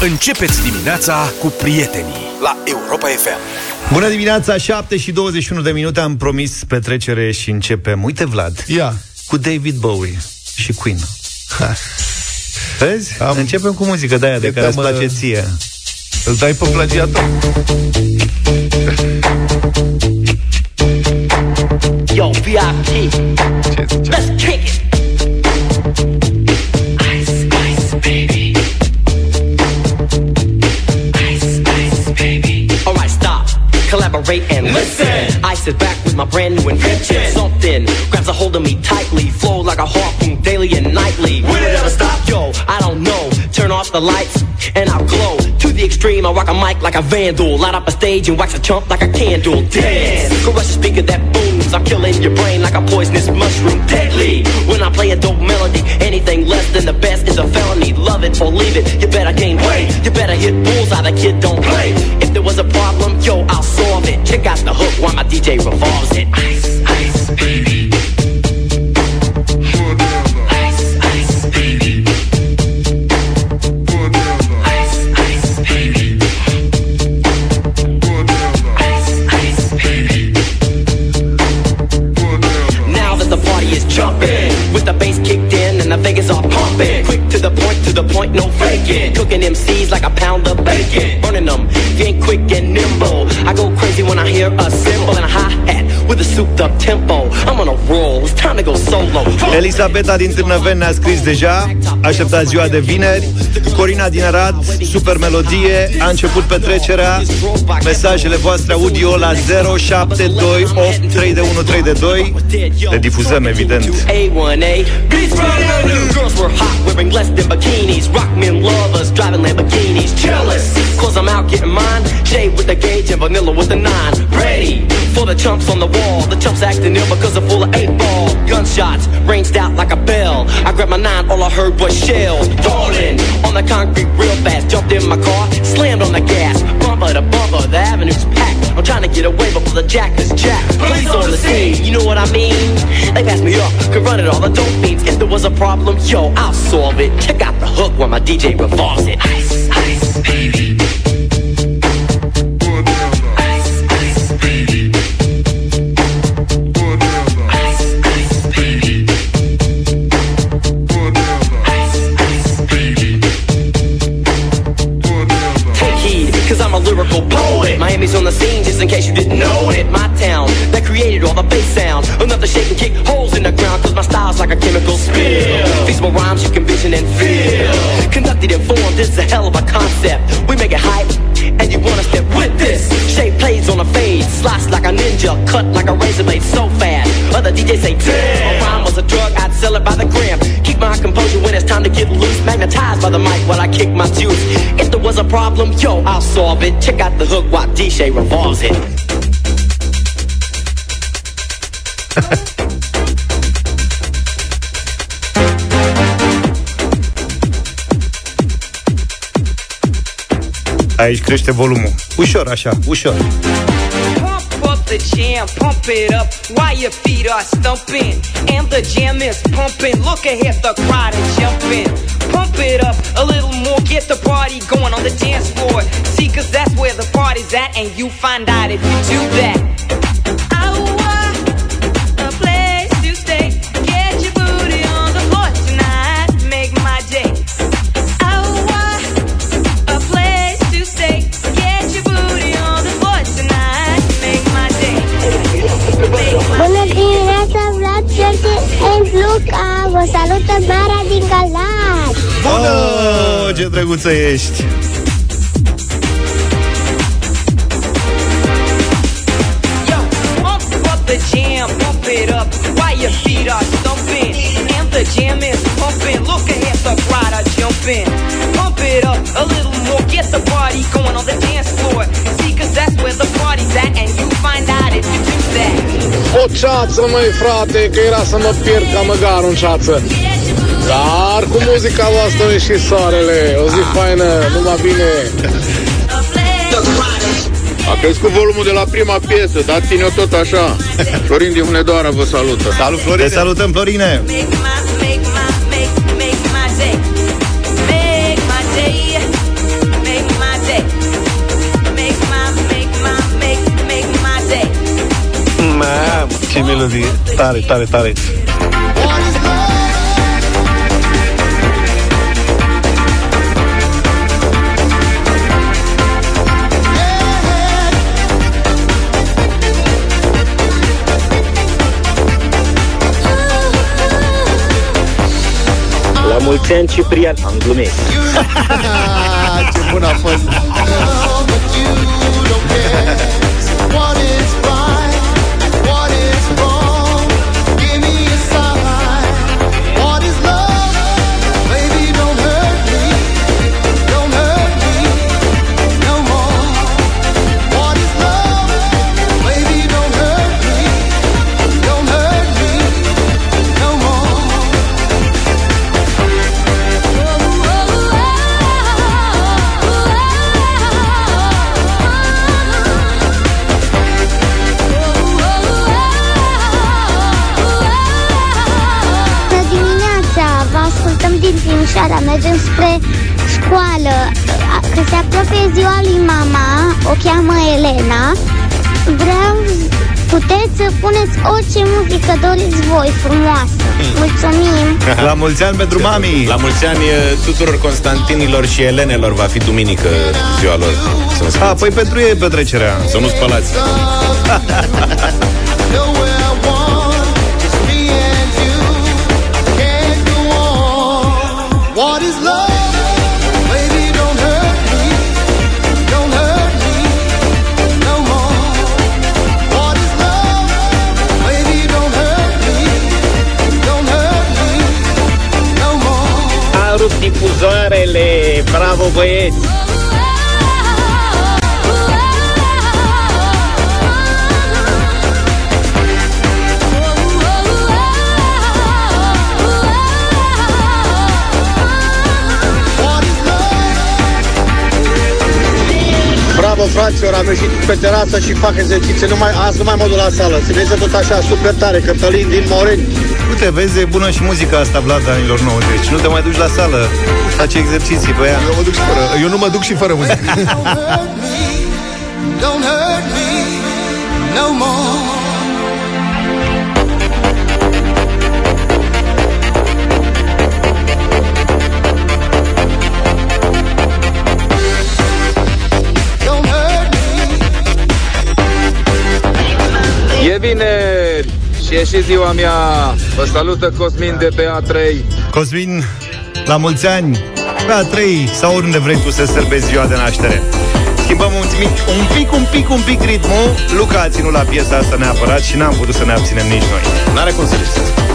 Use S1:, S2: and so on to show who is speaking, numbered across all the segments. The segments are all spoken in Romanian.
S1: Începeți dimineața cu prietenii la Europa FM.
S2: Bună dimineața, 7 și 21 de minute Am promis petrecere și începem Uite Vlad,
S3: Ia.
S2: cu David Bowie și Queen Vezi?
S3: Am-
S2: Începem cu muzică de aia de
S3: De
S2: care îți
S3: teamă-
S2: place ție
S3: Îl dai pe plagiator.
S4: Yo, VIP,
S3: Ce zicea?
S4: let's kick it. And listen. I sit back with my brand new invention. Something grabs a hold of me tightly, flow like a harpoon daily and nightly. Will it ever stop? Yo, I don't know. Turn off the lights and I'll glow. To the extreme, I rock a mic like a vandal. Light up a stage and wax a chump like a candle. Dance, crush a speaker that booms. I'm killing your brain like a poisonous mushroom. Deadly. When I play a dope melody, anything less than the best is a felony. Love it or leave it. You better gain weight. You better hit bullseye. The kid don't play. If there was a problem, yo, it. Check out the hook while my DJ revolves it. Ice, ice, baby. Ice, ice, baby. Ice, ice, baby. Ice, ice, baby. Now that the party is jumping, with the bass kicked in and the Vegas are pumping. Quick to the point, to the point, no faking. Cooking MCs like a pound of bacon. Burning them, if you ain't quick and nimble. I go crazy when I hear a cymbal and a hi-hat with a souped up tempo. I'm on a roll, it's time to go solo.
S2: Elisabeta din Târnăveni ne-a scris deja Aștepta ziua de vineri Corina din Arad, super melodie A început petrecerea Mesajele voastre audio la 07283132 Le difuzăm, evident
S4: A1A. Girls were hot, wearing less than bikinis. Rock men lovers, driving Lamborghinis. Jealous, cause I'm out getting mine. Shade with the gauge and vanilla with the nine. Ready for the chumps on the wall. The chumps acting ill because they're full of eight ball. Gunshots ranged out like a bell. I grabbed my nine, all I heard was shells. Falling on the concrete real fast. Jumped in my car, slammed on the gas. Bumper to bumper, the avenue's packed. I'm trying to get away before the jack is jacked. Police on the scene, you know what I mean? They passed me up, could run it all the dope fiends. If there was a problem, yo, I'll solve it. Check out the hook while my DJ revolves it. Ice, Magnetized by the mic while I kick my juice. If there was a problem, yo, I'll solve it. Check out the hook while DJ revolves it.
S2: Aici crește volumul Ușor, așa, ușor
S5: Pump up the jam, pump it up while your feet are stumping. And the jam is pumping. Look ahead, the crowd is jumping. Pump it up a little more, get the party going on the dance floor. See, cause that's where the party's at, and you find out if you do that. A place to stay. Get your booty on the floor tonight. Make my day. A place to stay. Get your booty on the floor tonight. Make my day.
S6: Bună dimineața, Vlad, George and Luca! Vă salută Marea din Galați!
S2: Oh, ce drăguță ești
S5: Yo, pump up the jam, pump it up while your feet are stumping. And the jam is pumping. Look ahead, the crowd are jumping. Pump it up a little more, get the party going on the dance floor. See, cause that's where the party's at, and you find out if you do that.
S7: O ceață, măi, frate, că era să mă pierd ca măgarul în ceață. Dar cu muzica voastră și soarele. O zi ah. faină, numai bine.
S8: A crescut volumul de la prima piesă, dar ține-o tot așa. Florin din Hunedoara vă salută.
S2: Salut, Florine! Te salutăm, Florine!
S5: Mamă, ce
S3: melodie! Tare, tare, tare!
S9: Mulți ani, Ciprian. Am glumit.
S10: Ce bun a fost.
S6: Mergem spre școală. Că se apropie ziua lui mama, o cheamă Elena. Vreau, puteți să puneți orice muzică doriți voi, frumoasă. Mulțumim!
S2: La mulți ani pentru mami!
S11: La mulți ani eh, tuturor Constantinilor și Elenelor va fi duminică ziua lor. Să nu
S2: A, păi pentru ei e petrecerea.
S11: Să nu spălați.
S9: rupt difuzoarele. Bravo, băieți!
S10: Fraților, am ieșit pe terasă și fac exerciții. Numai, azi nu mai mă duc la sală. Se vede tot așa, super tare, Cătălin din Moreni.
S2: Uite, vezi, e bună și muzica asta, Vlad, anilor 90. Nu te mai duci la sală, faci exerciții pe ea.
S3: Eu, mă duc și fără, eu nu mă duc și fără muzică.
S12: Don't hurt me no more.
S13: Vineri și e și ziua mea. Vă salută Cosmin de pe A3.
S2: Cosmin, la mulți ani, pe a trei sau oriunde vrei tu să sărbezi ziua de naștere. Schimbăm un mic, un pic, un pic, un pic ritmul. Luca a ținut la piesa asta neapărat și n-am putut să ne abținem nici noi.
S11: N-are cum să lipsească.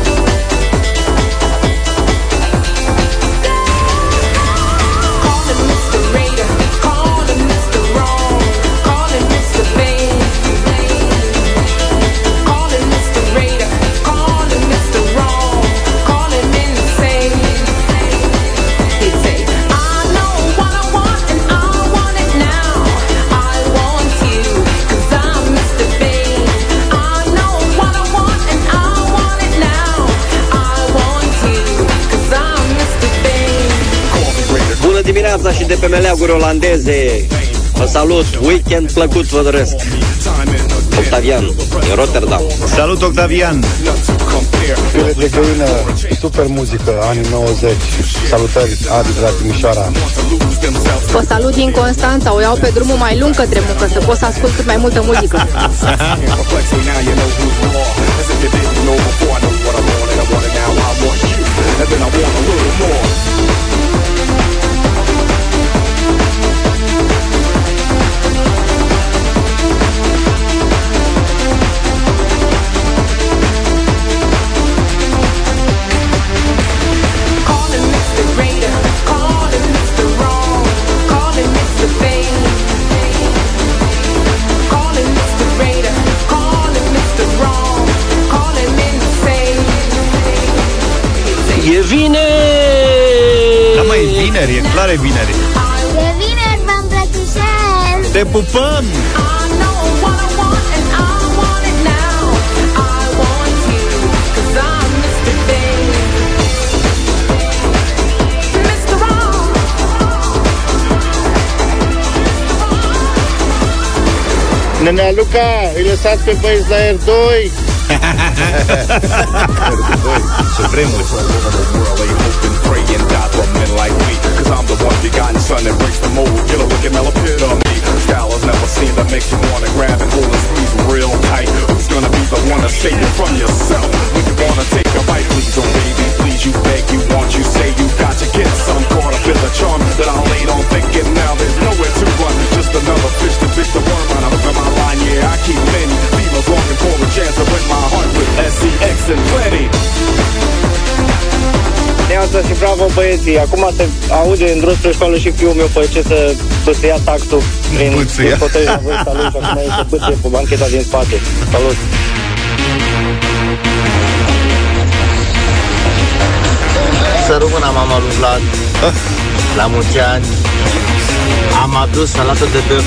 S9: Meleaguri olandeze. Vă salut, weekend plăcut vă doresc. Octavian, din Rotterdam.
S2: Salut, Octavian!
S10: Fiule de găină, super muzică, anii 90. Salutări, Adi de la Timișoara.
S1: Vă salut din Constanța, o iau pe drumul mai lung către muncă, să pot să ascult cât mai multă muzică.
S9: vineri,
S2: e clar e vineri.
S6: De vineri vă îmbrățișez!
S2: Te pupăm!
S10: Nenea Luca, îi lăsați pe băieți la R2.
S14: Ce vremuri.
S1: I'm the one begotten son that breaks the mold. Get a look at Mel epitome. Style I've never seen that makes you wanna grab and hold and squeeze real tight. Who's gonna be the one to save you from yourself? When you wanna take a bite, please, oh baby, please, you beg, you want, you say you got to get some caught up in the charm that I laid on thinking now there's nowhere to run. Just another fish to fish the worm on. Hook up my line, yeah, I keep many. Feelers longing for a chance to win my heart with SCX and plenty.
S9: Neața și bravo băieții, acum se aude în drum spre școală și fiul meu pe ce să bățâia taxul prin
S14: Bățâia.
S9: prin fotoliul la vârsta lui și acum e să băție pe bancheta din spate. Salut!
S15: Să rămână mama lui Vlad La mulți ani Am adus salată de băf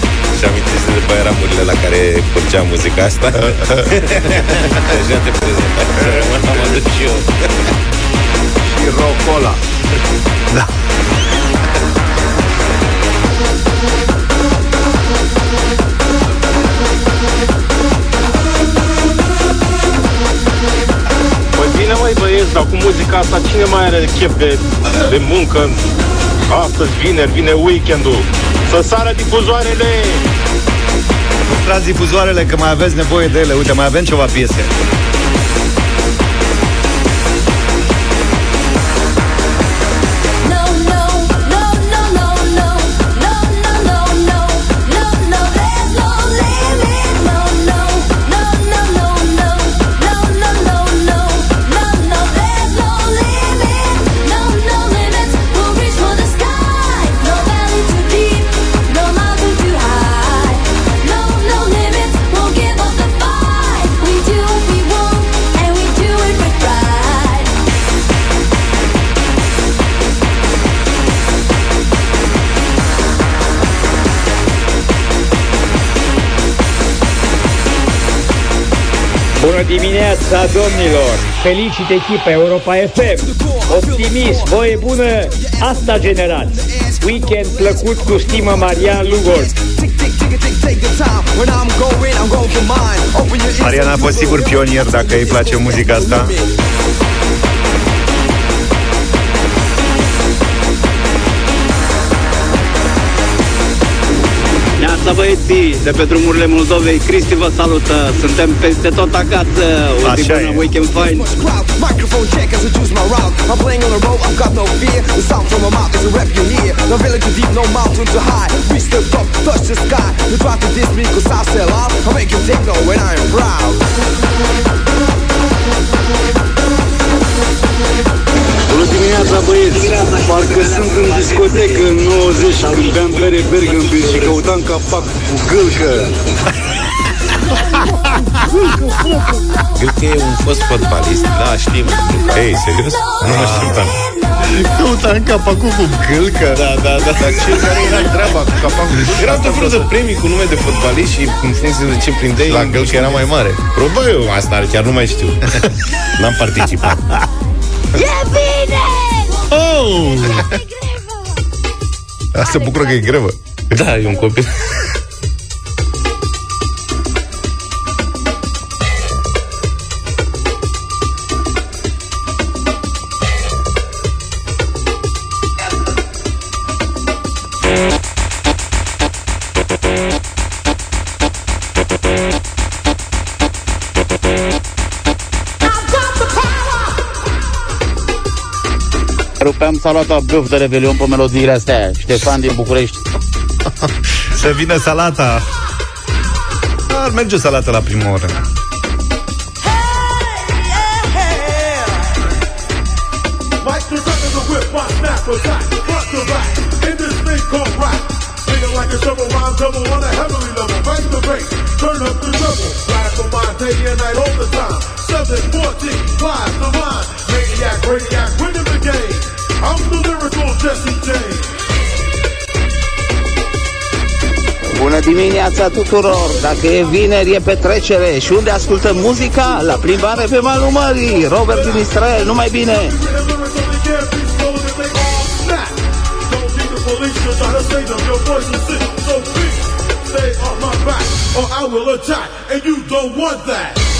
S16: Și amintiți de după ramurile la care curgea muzica asta? Deja te prezentai. Am adus și eu.
S14: Și rocola. Da.
S13: Păi bine mai băieți, dar cu muzica asta cine mai are chef de, de muncă? Astăzi, vineri, vine weekendul. Să sară difuzoarele!
S14: Trați difuzoarele că mai aveți nevoie de ele. Uite, mai avem ceva piese.
S17: Bună dimineața, domnilor! Felicit echipa Europa FM! Optimism, voie bună, asta generați! Weekend plăcut cu stimă Marian Lugol!
S14: Mariana a fost sigur pionier dacă îi place muzica asta.
S2: Neața băieții de pe drumurile Moldovei Cristi vă salută Suntem peste tot acasă O zi
S14: Așa
S2: bună,
S14: e.
S2: weekend fine
S18: Microphone check as I choose my route. I'm playing on the road, I've got no fear. The sound from my mouth is a rap you hear. No village too deep, no mountain too high. Reach the top, touch the sky. You try to diss me cause I sell out. I make you techno when I'm proud.
S2: Bună dimineața băieți Parcă sunt în discotecă în 90 Când beam bere Bergenbier și căutam capac cu gâlcă
S16: Cred că e un fost fotbalist. Da, știm. Ei, serios? Nu mă așteptam.
S14: Căutam capacul cu gâlcă.
S16: Da, da, da. Dar ce care era treaba cu capacul? Erau tot felul de premii cu nume de fotbalist și în funcție de ce prindeai...
S14: La gâlcă era mai mare.
S16: Probabil, asta chiar nu mai știu. N-am participat.
S19: E bine!
S14: Oh! Asta se bucură că e grevă.
S16: Da, e un copil.
S15: Rupeam salata băf de revelion pe melodiile astea Ștefan din București
S14: Să vină salata. Ar merge o salată la prima oră.
S18: Mike the run of the whip, watch snap attack, front
S15: dimineața tuturor! Dacă e vineri, e petrecere și unde ascultăm muzica? La plimbare pe malul mării! Robert din Israel, numai bine!
S18: Oh, Or I
S20: will attack, and you don't want that.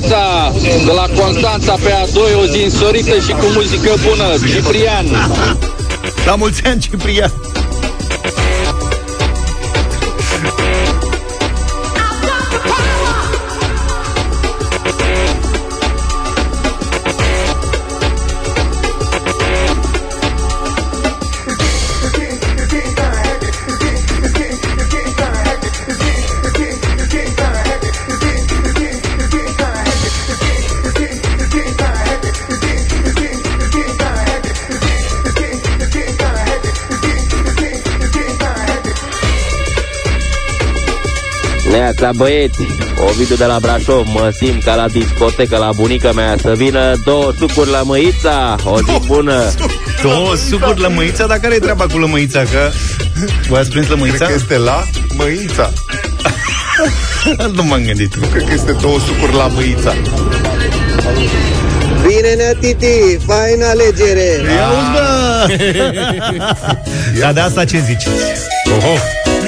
S13: dimineața de la Constanța pe A2, o zi însorită și cu muzică bună. Ciprian!
S2: La mulți ani, Ciprian!
S21: la băieți. Ovidiu de la Brașov, mă simt ca la discotecă la bunica mea să vină două sucuri la măița. O zi bună!
S2: Două sucuri la măița? Dar care e treaba cu lămăița? Că v-ați prins lămăița?
S3: Cred că este la măița.
S2: nu m-am gândit.
S3: Cred că este două sucuri la măița.
S15: Bine, nea Titi, faină alegere!
S2: Ia uzi, bă! Dar de asta ce zici? Oho!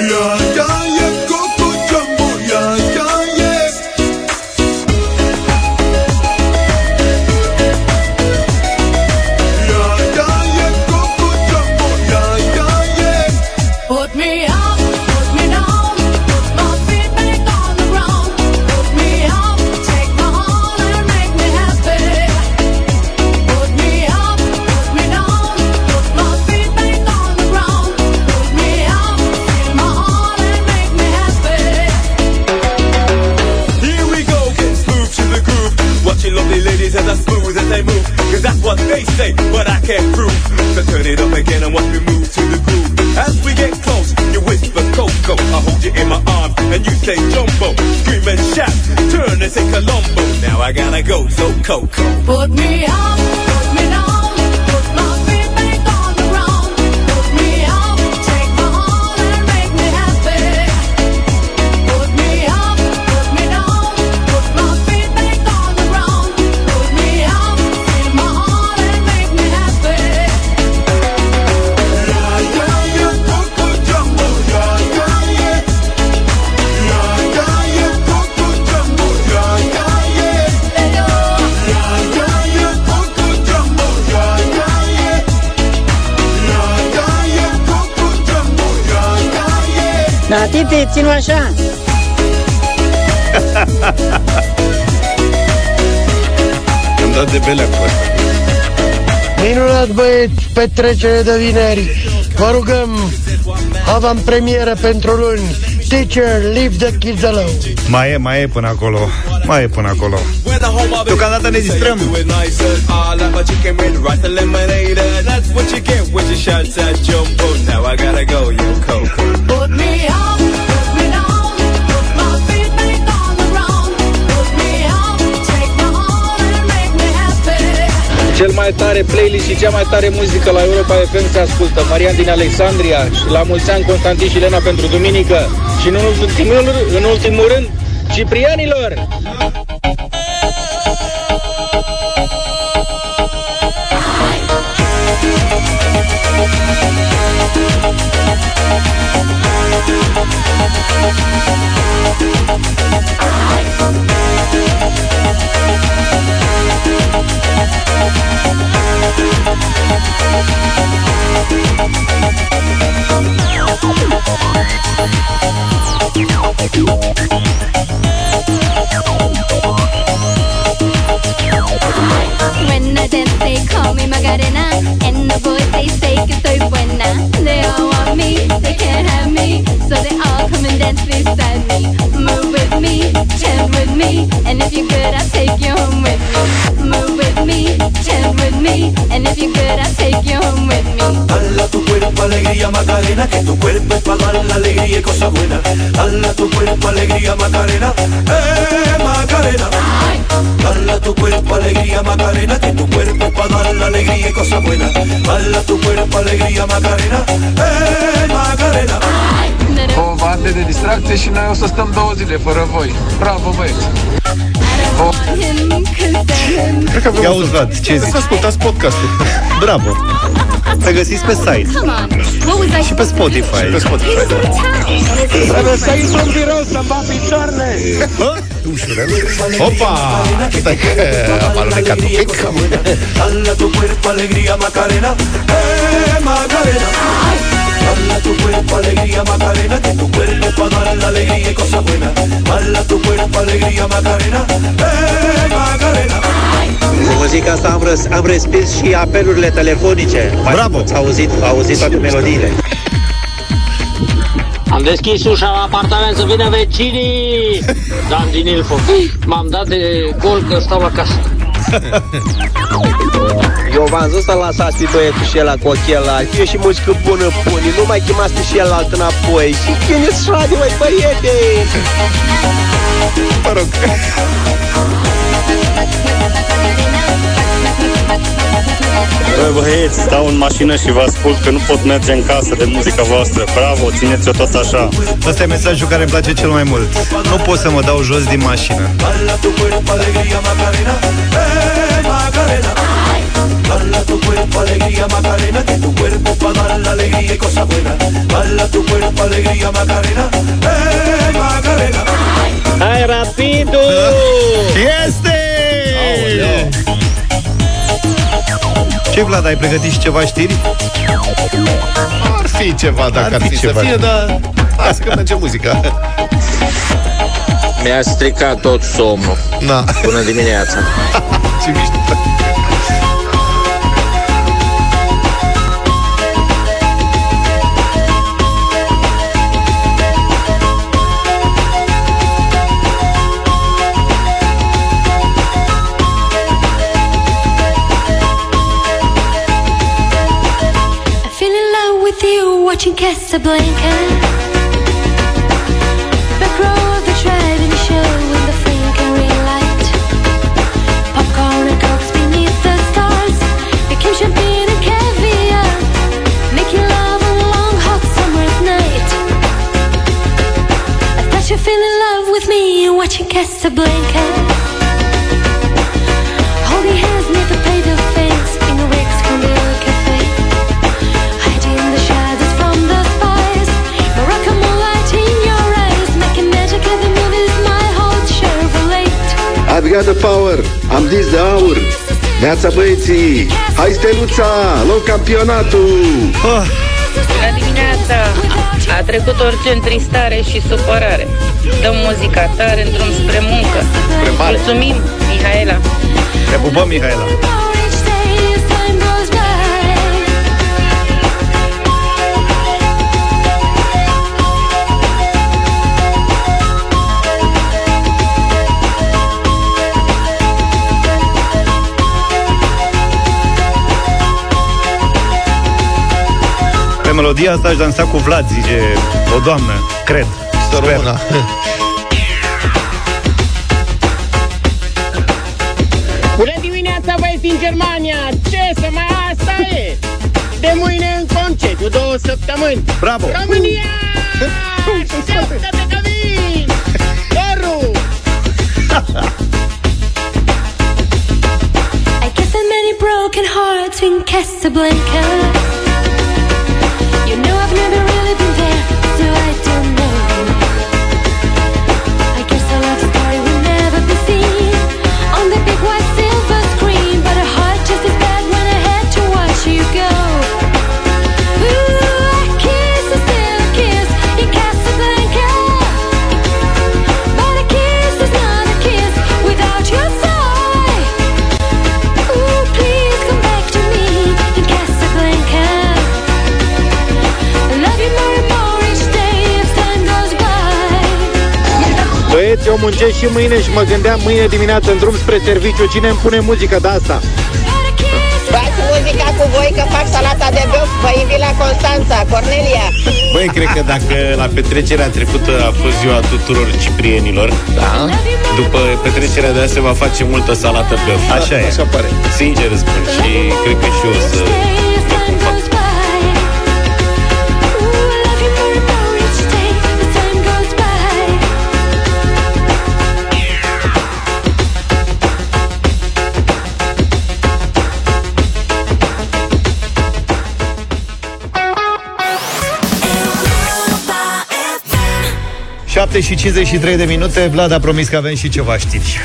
S22: Ia, ia! petrecere de vineri. Vă rugăm, avem premieră pentru luni. Teacher, leave the kids alone.
S2: Mai e, mai e până acolo. Mai e până acolo. Deocamdată ne distrăm.
S5: Put me on
S13: Cel mai tare playlist și cea mai tare muzică la Europa FM se ascultă. Marian din Alexandria și la mulți ani Constantin și Lena pentru duminică. Și în ultimul, în ultimul rând, Ciprianilor!
S14: me,
S20: tu cuerpo, alegría, Macarena, que tu cuerpo es para dar la alegría y cosas buenas. Hala tu cuerpo, alegría, Macarena, eh, Macarena. Hala tu cuerpo, alegría, Macarena, que tu cuerpo es para dar la alegría y cosas buenas. Hala tu cuerpo, alegría, Macarena, eh, Macarena.
S23: O varte de distracție și noi o să stăm două zile fără voi. Bravo, băieți!
S2: Cred că Ia auzi, Vlad, ce zici?
S3: Să ascultați podcastul.
S2: Bravo! Să găsiți pe site.
S14: Come on. What was I
S2: Și pe Spotify.
S3: Și pe Spotify, da.
S23: Trebuie să intru în birou să-mi bat picioarele!
S3: Ușurel. Opa! Stai că am alunecat un pic.
S20: Dala tu cuerpo alegría Macarena, eh Macarena. Dala tu cuerpo alegría Macarena, que tu cuerpo es para dar la alegría y cosas buenas. Dala tu cuerpo alegría Macarena, eh Macarena.
S24: Cu muzica asta am, răs, am respins și apelurile telefonice.
S2: Bravo!
S24: Ați auzit, auzit toate melodiile.
S25: Am deschis ușa la apartament să vină vecinii Dan din Ilfo M-am dat de gol că stau la casă
S24: Eu v-am zis să lăsați pe băietul și ăla cu ochii ăla Fie și muzică bună pune Nu mai chemați pe și el alt înapoi Și veniți și radio, măi, băiete
S3: Mă rog.
S26: Băi băieți, stau în mașină și vă ascult că nu pot merge în casă de muzica voastră. Bravo, țineți-o tot așa.
S2: Asta e mesajul care îmi place cel mai mult. Nu pot să mă dau jos din mașină.
S20: Dala tu cuerpo alegría Macarena, que tu cuerpo es para dar la alegría y cosas buenas. Dala tu cuerpo alegría Macarena, eh Macarena.
S25: Hai rapidu!
S2: Este! Ce, Vlad, ai pregătit și ceva știri?
S3: Ar fi ceva dacă ar,
S2: Ar fi
S3: fi,
S2: ceva.
S3: să fie, dar lasă că merge muzica.
S25: Mi-a stricat tot somnul
S3: Na.
S25: Bună dimineața
S3: Ce mișto.
S14: Casablanca. Back row of the driving show in the flickering light. Popcorn and cokes beneath the stars. Became champagne and caviar. Making love on a long hot summer's night. I thought you fell in love with me watching Casablanca.
S9: Adriana Power, am dis de aur Neața băieții, hai steluța, luăm campionatul
S27: Bună dimineața! A trecut orice întristare și supărare. Dăm muzica tare în drum spre muncă. Mulțumim, Mihaela!
S2: Te pupăm, Mihaela. Melodia asta aș dansa cu Vlad, zice o doamnă, cred.
S3: Să rămână.
S25: Bună dimineața, băieți din Germania! Ce să mai asta e? De mâine în concediu, două săptămâni.
S2: Bravo!
S25: România! Așteaptă-te că vin! Doru!
S14: I guess that many broken hearts in Casablanca. Know I've never
S13: muncesc și mâine și mă gândeam mâine dimineață în drum spre serviciu Cine îmi pune muzică de asta?
S25: Dați muzica cu voi că fac salata de băf. Vă invit la Constanța, Cornelia.
S16: Băi, cred că dacă la petrecerea trecută a fost ziua tuturor ciprienilor, da. după petrecerea de azi se va face multă salată pe
S2: Așa e.
S3: Așa pare.
S16: Sincer îți spun și cred că și eu o să
S2: Șapte și 53 de minute Vlad a promis că avem și ceva știri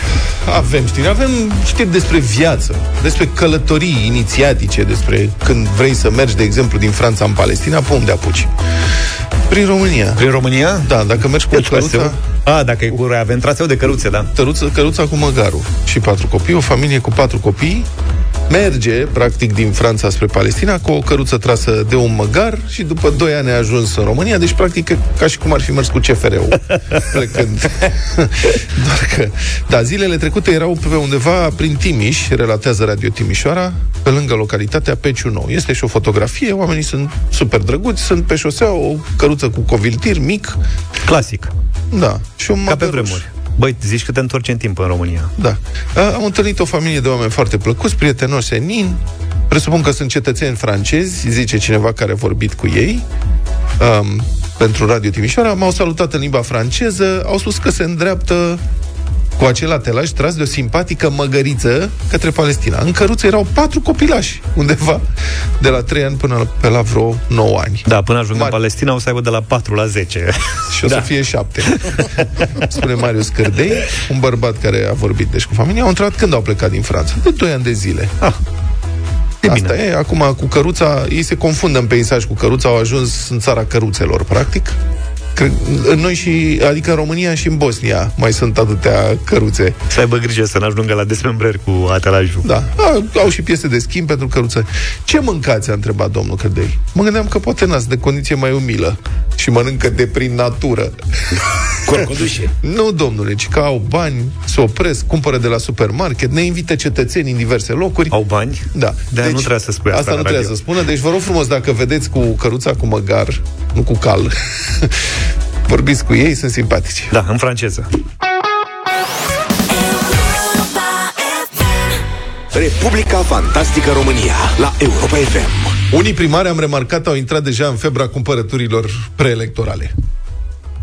S3: Avem știri, avem știri despre viață, despre călătorii inițiatice, despre când vrei să mergi, de exemplu, din Franța în Palestina, pe unde apuci? Prin România.
S2: Prin România?
S3: Da, dacă mergi cu
S2: E
S3: o căruță,
S2: traseu? A, dacă e cu avem traseu de căruțe, da
S3: căruță, căruța cu măgarul și patru copii, o familie cu patru copii, merge, practic, din Franța spre Palestina cu o căruță trasă de un măgar și după 2 ani a ajuns în România, deci, practic, e ca și cum ar fi mers cu CFR-ul, plecând. Doar că, da, zilele trecute erau pe undeva prin Timiș, relatează Radio Timișoara, pe lângă localitatea Peciu Nou. Este și o fotografie, oamenii sunt super drăguți, sunt pe șosea, o căruță cu coviltir mic.
S2: Clasic
S3: Da, și un
S2: Ca pe
S3: măgăruș.
S2: vremuri Băi, zici că te întorci în timp în România
S3: Da. A, Am întâlnit o familie de oameni foarte plăcuți, prietenoși, senin. Presupun că sunt cetățeni francezi, zice cineva care a vorbit cu ei. Um, pentru Radio Timișoara, m-au salutat în limba franceză, au spus că se îndreaptă cu acel atelaj tras de o simpatică măgăriță către Palestina. În căruță erau patru copilași, undeva de la 3 ani până pe la vreo 9 ani.
S2: Da, până ajung
S3: Mari.
S2: în Palestina o să aibă de la 4 la 10
S3: Și o să fie șapte. Spune Marius Cârdei, un bărbat care a vorbit deci cu familia, au intrat când au plecat din Franța? De 2 ani de zile.
S2: Ah,
S3: E Asta e, acum cu căruța, ei se confundă în peisaj cu căruța, au ajuns în țara căruțelor, practic. Cred, în noi și, adică în România și în Bosnia mai sunt atâtea căruțe.
S2: Să aibă grijă să n-ajungă la desmembrări cu atelajul
S3: Da, a, au și piese de schimb pentru căruță. Ce mâncați, a întrebat domnul Cădei. Mă gândeam că poate n de condiție mai umilă și mănâncă de prin natură.
S16: Corcodușe.
S3: Nu, domnule, ci că au bani, se opresc, cumpără de la supermarket, ne invită cetățenii în diverse locuri.
S2: Au bani?
S3: Da.
S2: De nu trebuie să spui asta
S3: Asta
S2: la
S3: nu
S2: radio.
S3: trebuie să spună. Deci vă rog frumos, dacă vedeți cu căruța cu măgar, nu cu cal, vorbiți cu ei, sunt simpatici.
S2: Da, în franceză
S28: Republica Fantastică România la Europa FM.
S3: Unii primari, am remarcat, au intrat deja în febra cumpărăturilor preelectorale.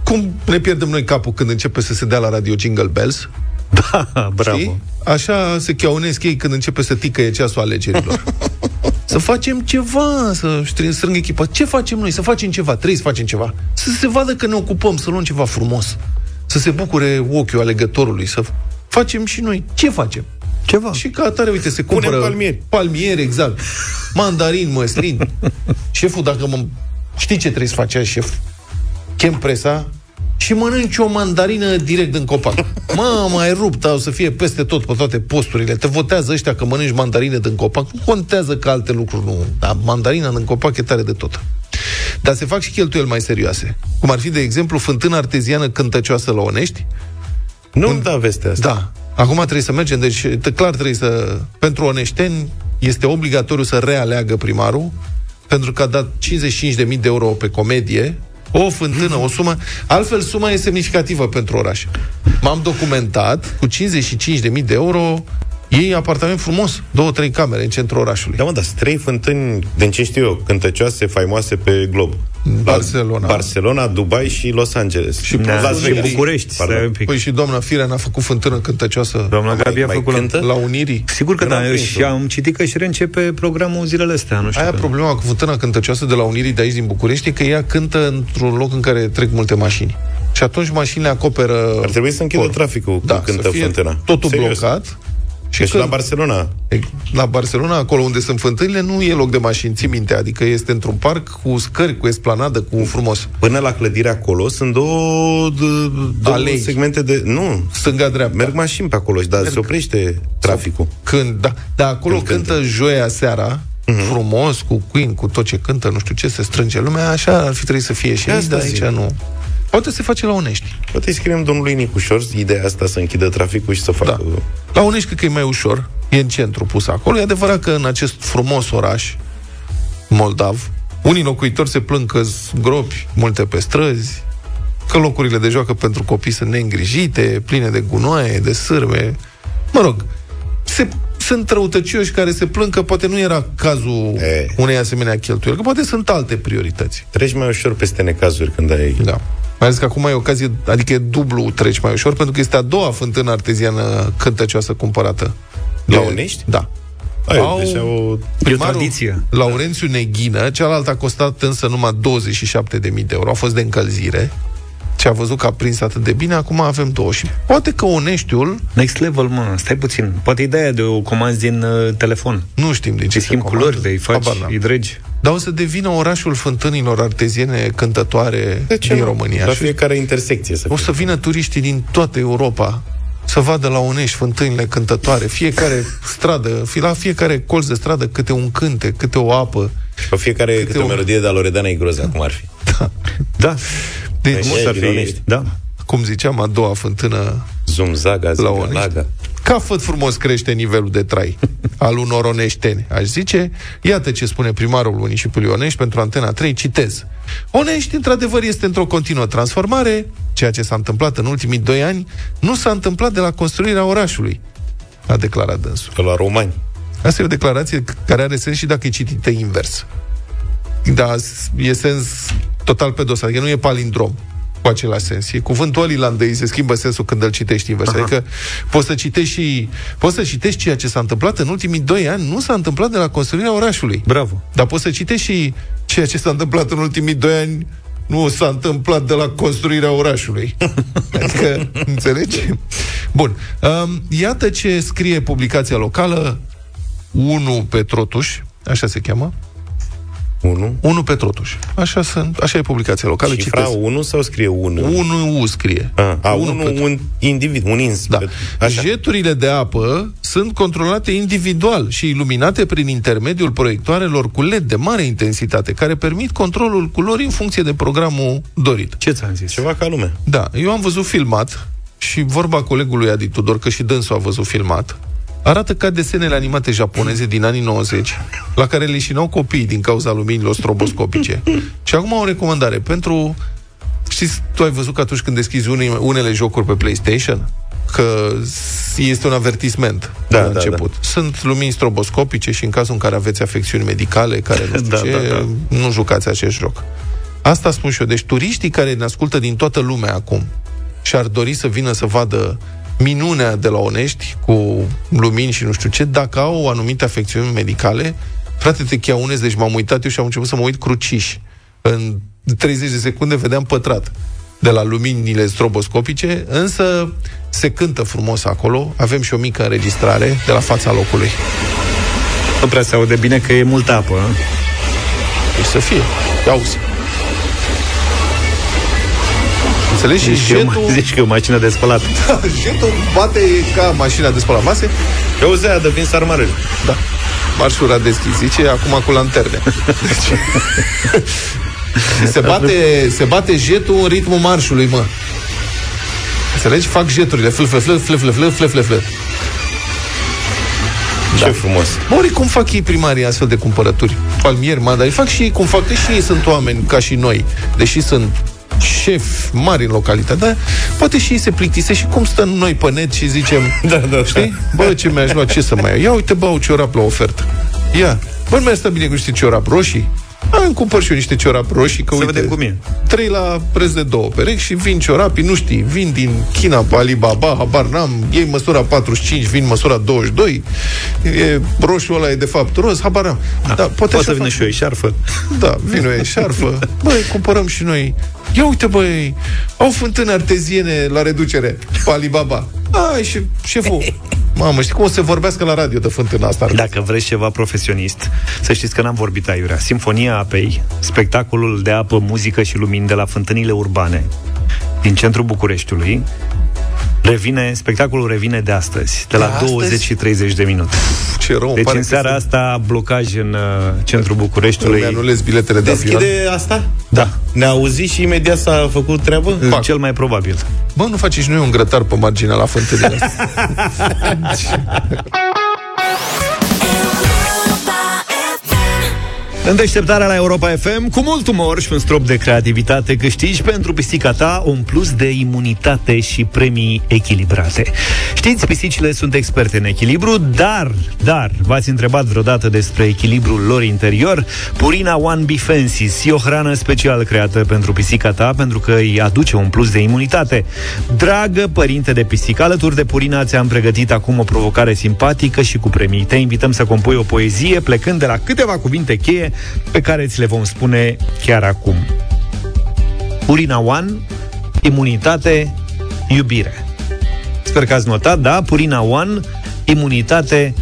S3: Cum ne pierdem noi capul când începe să se dea la radio Jingle Bells?
S2: Da, bravo
S3: Știi? Așa se cheaunesc ei când începe să ticăie ceasul alegerilor. să facem ceva, să strâng, strâng echipa. Ce facem noi? Să facem ceva. Trebuie să facem ceva. Să se vadă că ne ocupăm, să luăm ceva frumos. Să se bucure ochiul alegătorului. Să facem și noi. Ce facem?
S2: Ceva.
S3: Și ca atare, uite, se
S16: Punem
S3: cumpără...
S16: palmieri.
S3: Palmieri, exact. Mandarin, măslin. Șeful, dacă mă... Știi ce trebuie să faci azi, șef? Chem presa și mănânci o mandarină direct din copac. Mă, mai rupt, o să fie peste tot, pe toate posturile. Te votează ăștia că mănânci mandarină din copac. Nu contează că alte lucruri nu. Dar mandarina din copac e tare de tot. Dar se fac și cheltuieli mai serioase. Cum ar fi, de exemplu, fântâna arteziană cântăcioasă la Onești,
S16: Nu da vestea asta.
S3: da. Acum trebuie să mergem, deci t- clar trebuie să... Pentru oneșteni este obligatoriu să realeagă primarul, pentru că a dat 55.000 de euro pe comedie, o fântână, o sumă. Altfel, suma e semnificativă pentru oraș. M-am documentat, cu 55.000 de euro, ei apartament frumos, două, trei camere în centrul orașului.
S16: Da, mă, dar sunt trei fântâni, din ce știu eu, cântăcioase, faimoase pe glob.
S3: Barcelona.
S16: Barcelona, Dubai și Los Angeles.
S3: Și
S16: Las
S3: Las
S16: Vegas.
S3: Vegas.
S2: București,
S16: Pardon.
S2: stai un pic.
S3: Păi și doamna Firea n-a făcut fântână cântăcioasă
S2: Doamna Gabi a
S16: mai
S2: făcut la...
S16: cântă?
S3: la Unirii.
S2: Sigur că
S16: Eu n-am
S2: da,
S16: prins-o.
S2: și am citit că și reîncepe programul zilele astea, nu știu.
S3: Aia
S2: că-
S3: problema cu fântâna cântăcioasă de la Unirii de aici din București e că ea cântă într-un loc în care trec multe mașini. Și atunci mașinile acoperă...
S16: Ar trebui să închidă
S3: Cor.
S16: traficul
S3: da,
S16: când cântă
S3: să fie
S16: fântâna.
S3: totul
S16: Serios.
S3: blocat.
S16: Și, și la Barcelona.
S3: E- La Barcelona, acolo unde sunt fântânile, nu e loc de mașinți, ții minte, adică este într-un parc cu scări, cu esplanadă, cu frumos.
S16: Până la clădirea acolo sunt două, d- două
S3: Alei.
S16: segmente de... Nu,
S3: Stânga-dreapta.
S16: merg mașini pe acolo, dar se oprește traficul.
S3: Când, da, da acolo
S16: Când
S3: cântă,
S16: cântă.
S3: joia seara,
S16: Mhm.
S3: frumos, cu Queen, cu tot ce cântă, nu știu ce, se strânge lumea, așa ar fi trebuit să fie și aici,
S16: Asta
S3: dar aici
S16: zic.
S3: nu. Poate se face la Onești.
S16: Poate scriem domnului Nicușor ideea asta să închidă traficul și să facă... Da.
S3: La Onești cred că e mai ușor. E în centru pus acolo. E adevărat că în acest frumos oraș moldav, unii locuitori se plâng că gropi multe pe străzi, că locurile de joacă pentru copii sunt neîngrijite, pline de gunoaie, de sârme. Mă rog, se, sunt răutăcioși care se plâng că poate nu era cazul e. unei asemenea cheltuieli, că poate sunt alte priorități.
S16: Treci mai ușor peste necazuri când ai...
S3: Da. Mai ales că acum e ocazie, adică e dublu treci mai ușor, pentru că este a doua fântână arteziană cântăcioasă cumpărată.
S16: La Onești?
S3: Da.
S16: Ai, Au... deci au...
S3: Primarul Laurențiu Neghină, cealaltă a costat însă numai 27.000 de euro, a fost de încălzire ce a văzut că a prins atât de bine, acum avem două. Și poate că Oneștiul...
S2: Next level, mă, stai puțin. Poate ideea de o comanzi din uh, telefon.
S3: Nu știm de ce
S2: Îi schimbi culori, îi faci, îi dregi.
S3: Dar o să devină orașul fântânilor arteziene cântătoare
S16: De ce
S3: din
S16: nu?
S3: România.
S16: La
S3: Și
S16: fiecare intersecție să
S3: o să vină turiștii din toată Europa să vadă la Onești fântânile cântătoare. Fiecare stradă, fi la fiecare colț de stradă câte un cânte, câte o apă.
S16: Pe fiecare câte, câte o melodie de la Loredana Igroza, cum ar fi.
S3: Da. Deci,
S16: Păi,
S3: ar
S16: din
S3: fi,
S16: Onești.
S3: da. cum ziceam, a doua fântână
S16: Zumzaga,
S3: la Onești.
S16: Zigalaga.
S3: Ca făt frumos crește nivelul de trai al unor oneșteni, aș zice. Iată ce spune primarul municipiului Onești pentru Antena 3, citez. Onești, într-adevăr, este într-o continuă transformare. Ceea ce s-a întâmplat în ultimii doi ani nu s-a întâmplat de la construirea orașului, a declarat dânsul.
S16: Că la romani.
S3: Asta e o declarație care are sens și dacă e citită invers. Da, e sens total pe dos, adică nu e palindrom cu același sens. E cuvântul olilandei, se schimbă sensul când îl citești invers.
S2: Aha.
S3: Adică poți să citești și poți să citești ceea ce s-a întâmplat în ultimii doi ani, nu s-a întâmplat de la construirea orașului.
S2: Bravo.
S3: Dar poți să citești și ceea ce s-a întâmplat în ultimii doi ani, nu s-a întâmplat de la construirea orașului. Adică, înțelegi? Bun. Um, iată ce scrie publicația locală 1 pe Trotuș, așa se cheamă.
S16: 1?
S3: 1 pe Trotuș. Așa, sunt, așa e publicația locală.
S16: Cifra 1 sau scrie 1?
S3: 1 U scrie.
S16: A, a
S3: Unu
S16: 1
S3: pe-
S16: un individ, un ins.
S3: Da.
S16: Așa.
S3: Jeturile de apă sunt controlate individual și iluminate prin intermediul proiectoarelor cu LED de mare intensitate, care permit controlul culorii în funcție de programul dorit.
S2: Ce ți-am zis?
S16: Ceva ca lume.
S3: Da, eu am văzut filmat și vorba colegului Adi Tudor, că și dânsul a văzut filmat, arată ca desenele animate japoneze din anii 90, la care le șinau copiii din cauza luminilor stroboscopice. și acum o recomandare pentru... Știți, tu ai văzut că atunci când deschizi unei, unele jocuri pe PlayStation, că este un avertisment
S16: Da,
S3: la
S16: da,
S3: început. Sunt lumini stroboscopice și în cazul în care aveți afecțiuni medicale, care nu știu
S2: Da,
S3: ce,
S2: da, da.
S3: nu jucați acest joc. Asta spun și eu. Deci turiștii care ne ascultă din toată lumea acum și ar dori să vină să vadă minunea de la Onești cu lumini și nu știu ce, dacă au anumite afecțiuni medicale, frate, te cheaunezi, deci m-am uitat eu și am început să mă uit cruciș. În 30 de secunde vedeam pătrat de la luminile stroboscopice, însă se cântă frumos acolo, avem și o mică înregistrare de la fața locului.
S2: Nu prea se aude bine că e multă apă. a?
S3: Deci să fie. Ia auzi. Înțelegi? Și
S2: Zici că, e o-
S3: jetul,
S2: zici că e o mașină de spălat.
S3: jetul bate ca mașina de spălat mase.
S16: E o zeia de vin sarmarele.
S3: Da. Marșul a deschis, zice, acum cu lanterne. Deci, se, bate, se bate jetul în ritmul marșului, mă. Înțelegi? Fac jeturile. Fl, fl, fl, fl, fl, fl, fl, fl, fl.
S16: Ce frumos.
S3: Mă, ori cum fac ei primarii astfel de cumpărături? Palmieri, mandari, fac și ei cum fac, că și ei sunt oameni ca și noi, deși sunt șef mari în localitate, dar poate și ei se plictisesc și cum stăm noi pe net și zicem,
S16: Da, da,
S3: știi? Bă, ce mi-aș lua, ce să mai iau? Ia uite, bă, au ciorap la ofertă. Ia, bă, nu mi-ar sta bine cu niște ciorap roșii? Hai, îmi cumpăr și eu niște ciorap roșii, că
S2: Să
S3: uite,
S2: vedem cum e.
S3: trei la preț de două perechi și vin ciorapii, nu știi, vin din China pe Alibaba, habar n-am, ei măsura 45, vin măsura 22, e, roșul ăla e de fapt roz, habar n-am. Da, poate
S2: Poate
S3: așa
S2: să vină
S3: fac.
S2: și o eșarfă.
S3: Da, vin o eșarfă. Băi, cumpărăm și noi. Ia uite, băi, au fântâni arteziene la reducere pe Alibaba. Ai, și șeful. Mamă, știi cum o să vorbească la radio de fântâna asta?
S2: Dacă vreți ceva profesionist, să știți că n-am vorbit aiurea. Sinfonia Apei, spectacolul de apă, muzică și lumini de la fântânile urbane din centrul Bucureștiului, revine, spectacolul revine de astăzi, de la
S3: De astăzi?
S2: 20 și 30 de minute.
S3: Ce Ce rău, îmi
S2: Deci
S3: pare
S2: în
S3: că
S2: seara
S3: sunt-
S2: asta blocaj în uh, centrul Bucureștiului.
S3: Îmi anulez biletele de avion.
S16: Deschide asta?
S2: Da.
S16: Ne-a auzit și imediat s-a făcut treabă?
S2: Fac. Cel mai probabil.
S3: Bă, nu faci și noi un grătar pe marginea la fântânile
S2: În deșteptarea la Europa FM, cu mult umor și un strop de creativitate, câștigi pentru pisica ta un plus de imunitate și premii echilibrate. Știți, pisicile sunt experte în echilibru, dar, dar, v-ați întrebat vreodată despre echilibrul lor interior? Purina One Bifensis e o hrană special creată pentru pisica ta, pentru că îi aduce un plus de imunitate. Dragă părinte de pisică, alături de Purina ți-am pregătit acum o provocare simpatică și cu premii. Te invităm să compui o poezie plecând de la câteva cuvinte cheie pe care ți le vom spune chiar acum. Purina One, imunitate, iubire. Sper că ați notat, da? Purina One, imunitate,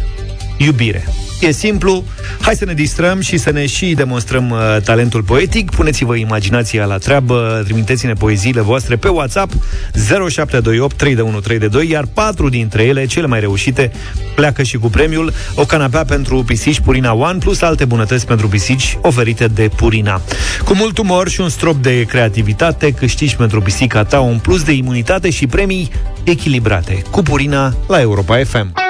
S2: iubire. E simplu, hai să ne distrăm și să ne și demonstrăm uh, talentul poetic. Puneți-vă imaginația la treabă, trimiteți-ne poeziile voastre pe WhatsApp 0728 3132, iar patru dintre ele, cele mai reușite, pleacă și cu premiul o canapea pentru pisici Purina One plus alte bunătăți pentru pisici oferite de Purina. Cu mult umor și un strop de creativitate, câștigi pentru pisica ta un plus de imunitate și premii echilibrate. Cu Purina la Europa FM.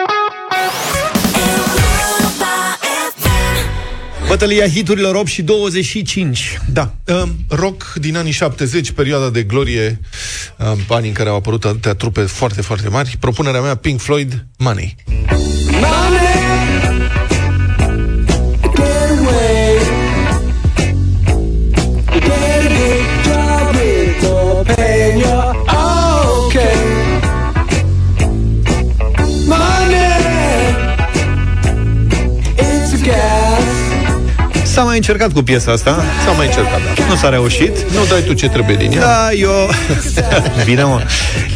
S2: Bătălia hiturilor 8 și 25.
S3: Da. Um, rock din anii 70, perioada de glorie, um, anii în care au apărut atâtea trupe foarte, foarte mari. Propunerea mea, Pink Floyd, Money.
S2: S-a mai încercat cu piesa asta.
S3: S-a mai încercat, da.
S2: Nu s-a reușit.
S3: Nu dai tu ce trebuie din ea.
S2: Da, eu... Bine, mă.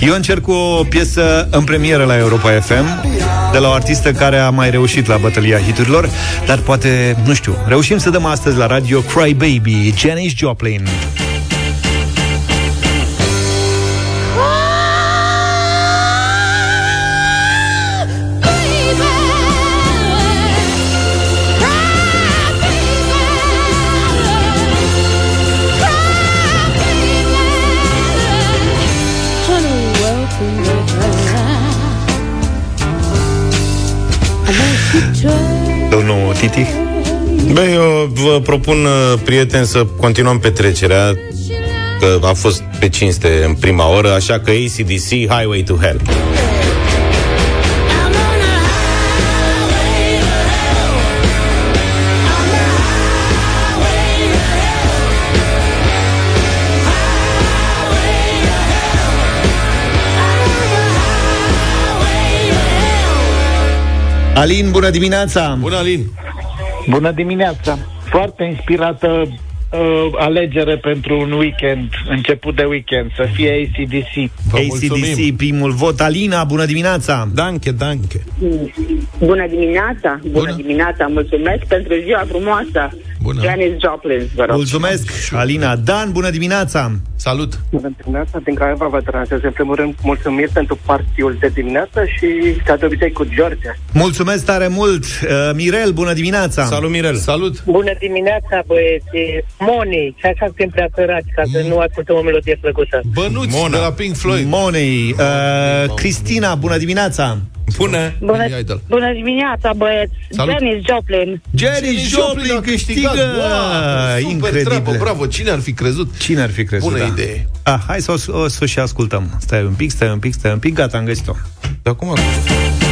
S2: Eu încerc cu o piesă în premieră la Europa FM de la o artistă care a mai reușit la bătălia hiturilor, dar poate, nu știu, reușim să dăm astăzi la radio Cry Baby, Janis Joplin. Domnul Titi?
S16: Bă, eu vă propun, uh, prieteni, să continuăm petrecerea că a fost pe cinste în prima oră, așa că ACDC, Highway to Hell.
S2: Alin, bună dimineața!
S3: Bună, Alin!
S29: Bună dimineața! Foarte inspirată uh, alegere pentru un weekend, început de weekend, să fie ACDC.
S2: ACDC, primul vot. Alina, bună dimineața!
S16: Danke, danke.
S27: Bună dimineața! Bună, Bună. dimineața! Mulțumesc pentru ziua frumoasă!
S3: Bună.
S27: Janis Joplin, vă rog.
S2: Mulțumesc, Alina. Dan, bună dimineața!
S3: Salut!
S30: Bună dimineața, din Craiova vă transez. În primul rând, mulțumiri pentru partiul de dimineață și, ca de obicei, cu George.
S2: Mulțumesc tare mult! Uh, Mirel, bună dimineața!
S16: Salut, Mirel!
S3: Salut!
S31: Bună dimineața, băieți! Money, și așa suntem prea săraci, ca să nu ascultăm o melodie plăcută.
S3: Bănuți Mona. de la Pink Floyd.
S2: Money. Uh, Cristina, bună dimineața!
S16: Bună!
S27: Bună, bună dimineața, băieți!
S3: Salut.
S27: Janis Joplin!
S2: Janis Joplin câștigă!
S3: Wow, super
S2: Incredibil.
S3: treabă, bravo! Cine ar fi crezut?
S2: Cine ar fi crezut?
S3: Bună
S2: da.
S3: idee.
S2: Ah, hai să o, o, să o și ascultăm. Stai un pic, stai un pic, stai un pic, gata, am găsit-o.
S16: Dar cum
S32: I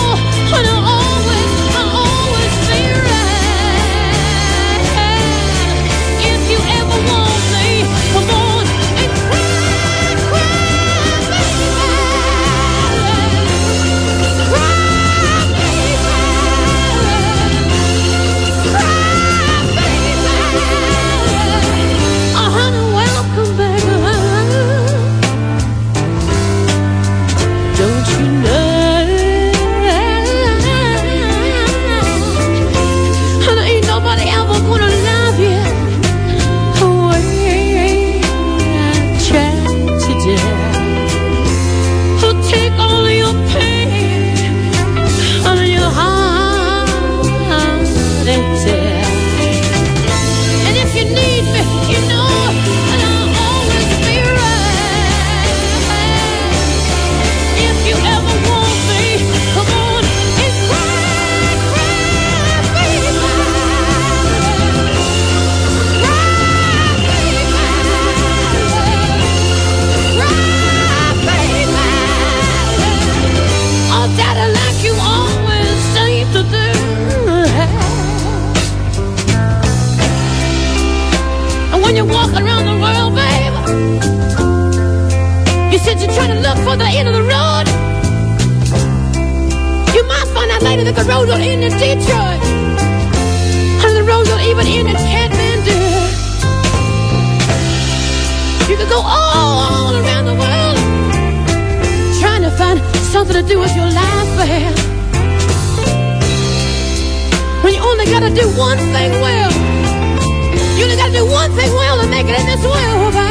S32: end of the road. You might find out later that the road don't end in Detroit. And the road don't even end in Kathmandu. You could go all around the world trying to find something to do with your life, man. When you only gotta do one thing well. You only gotta do one thing well to make it in this world, man.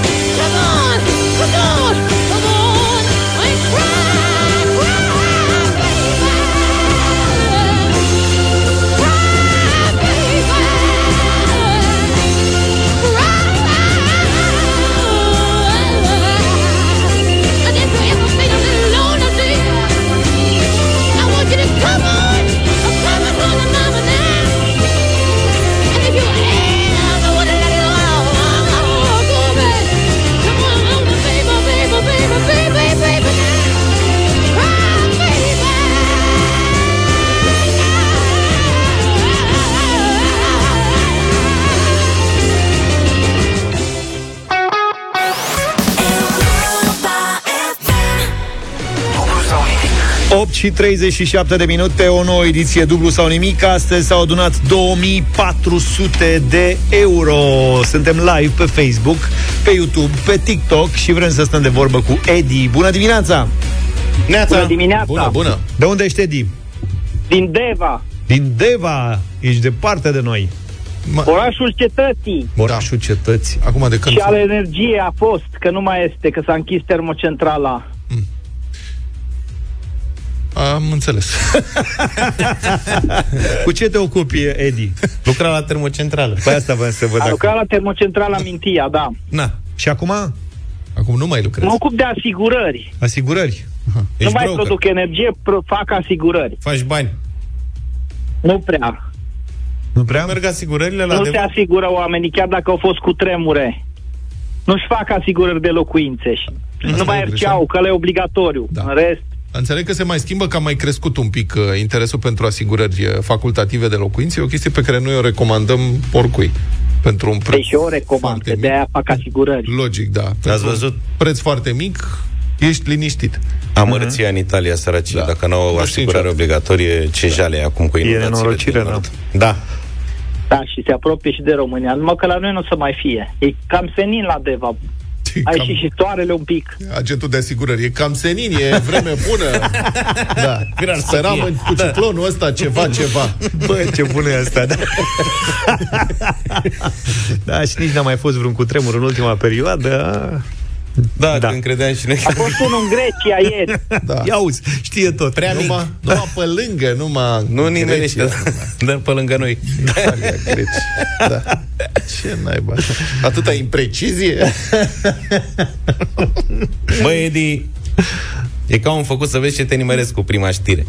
S2: 8 și 37 de minute, o nouă ediție dublu sau nimic. Astăzi s-au adunat 2400 de euro. Suntem live pe Facebook, pe YouTube, pe TikTok și vrem să stăm de vorbă cu Edi. Bună dimineața!
S16: Neața!
S33: Bună dimineața!
S3: Bună, bună!
S2: De unde ești, Edi?
S33: Din Deva,
S2: Din Deva. Ești departe de noi.
S33: orașul cetății.
S2: Orașul cetății.
S3: Acum de când...
S33: Și al energiei a fost, că nu mai este, că s-a închis termocentrala.
S3: Am înțeles.
S2: Cu ce te ocupi, Edi?
S16: Lucra la termocentrală.
S2: Păi asta vreau să văd.
S33: A
S2: Dacă...
S33: lucrat la termocentrala Mintia, da.
S2: Na. Și acum?
S3: Acum nu mai lucrez.
S33: Mă ocup de asigurări.
S2: Asigurări.
S33: nu
S16: Ești
S33: mai
S16: broker.
S33: produc energie, pro- fac asigurări.
S16: Faci bani.
S33: Nu prea.
S2: Nu prea?
S16: Merg asigurările la
S33: nu
S16: de...
S33: se asigură oamenii, chiar dacă au fost cu tremure. Nu-și fac asigurări de locuințe. Și nu mai
S3: e
S33: erceau, că le e obligatoriu. Da. În rest,
S3: Înțeleg că se mai schimbă, că a mai crescut un pic uh, interesul pentru asigurări uh, facultative de locuințe. E o chestie pe care noi o recomandăm oricui. Pentru un preț
S33: deci eu o recomand, că de-aia fac asigurări.
S3: logic, da. Pentru
S16: Ați văzut?
S3: un preț foarte mic, ești liniștit.
S16: Amărăția în Italia, sărăcie,
S3: Da.
S16: dacă nu au
S3: Nu știu
S16: asigurare
S3: niciodată.
S16: obligatorie, ce jale e acum cu inundațiile
S2: nenorocire,
S16: din
S2: da.
S16: nord. Da.
S33: Da, și se apropie și de România. Numai că la noi nu o să mai fie. E cam senin la Deva. Ai
S3: Cam-
S33: și și soarele un pic.
S3: Agentul de asigurări. E cam senin, e vreme bună. Da.
S16: Virar să
S3: Speram
S16: fie.
S3: în, cu ciclonul ăsta ceva, ceva.
S2: Bă, ce bună e asta, da. da, și nici n-a mai fost vreun cutremur în ultima perioadă.
S16: Da,
S2: Da.
S16: da. când credeam și noi
S33: A fost unul în Grecia ieri.
S3: Da.
S2: Ia uzi, știe tot.
S16: Prea mic.
S3: Numai, numai pe lângă, numai
S16: Nu nimerește,
S3: Grecia.
S16: dar pe lângă noi.
S3: Italia, Grecia. Da. Ce naiba. Atâta imprecizie.
S16: Bă, Edi, e ca un făcut să vezi ce te nimeresc cu prima știre.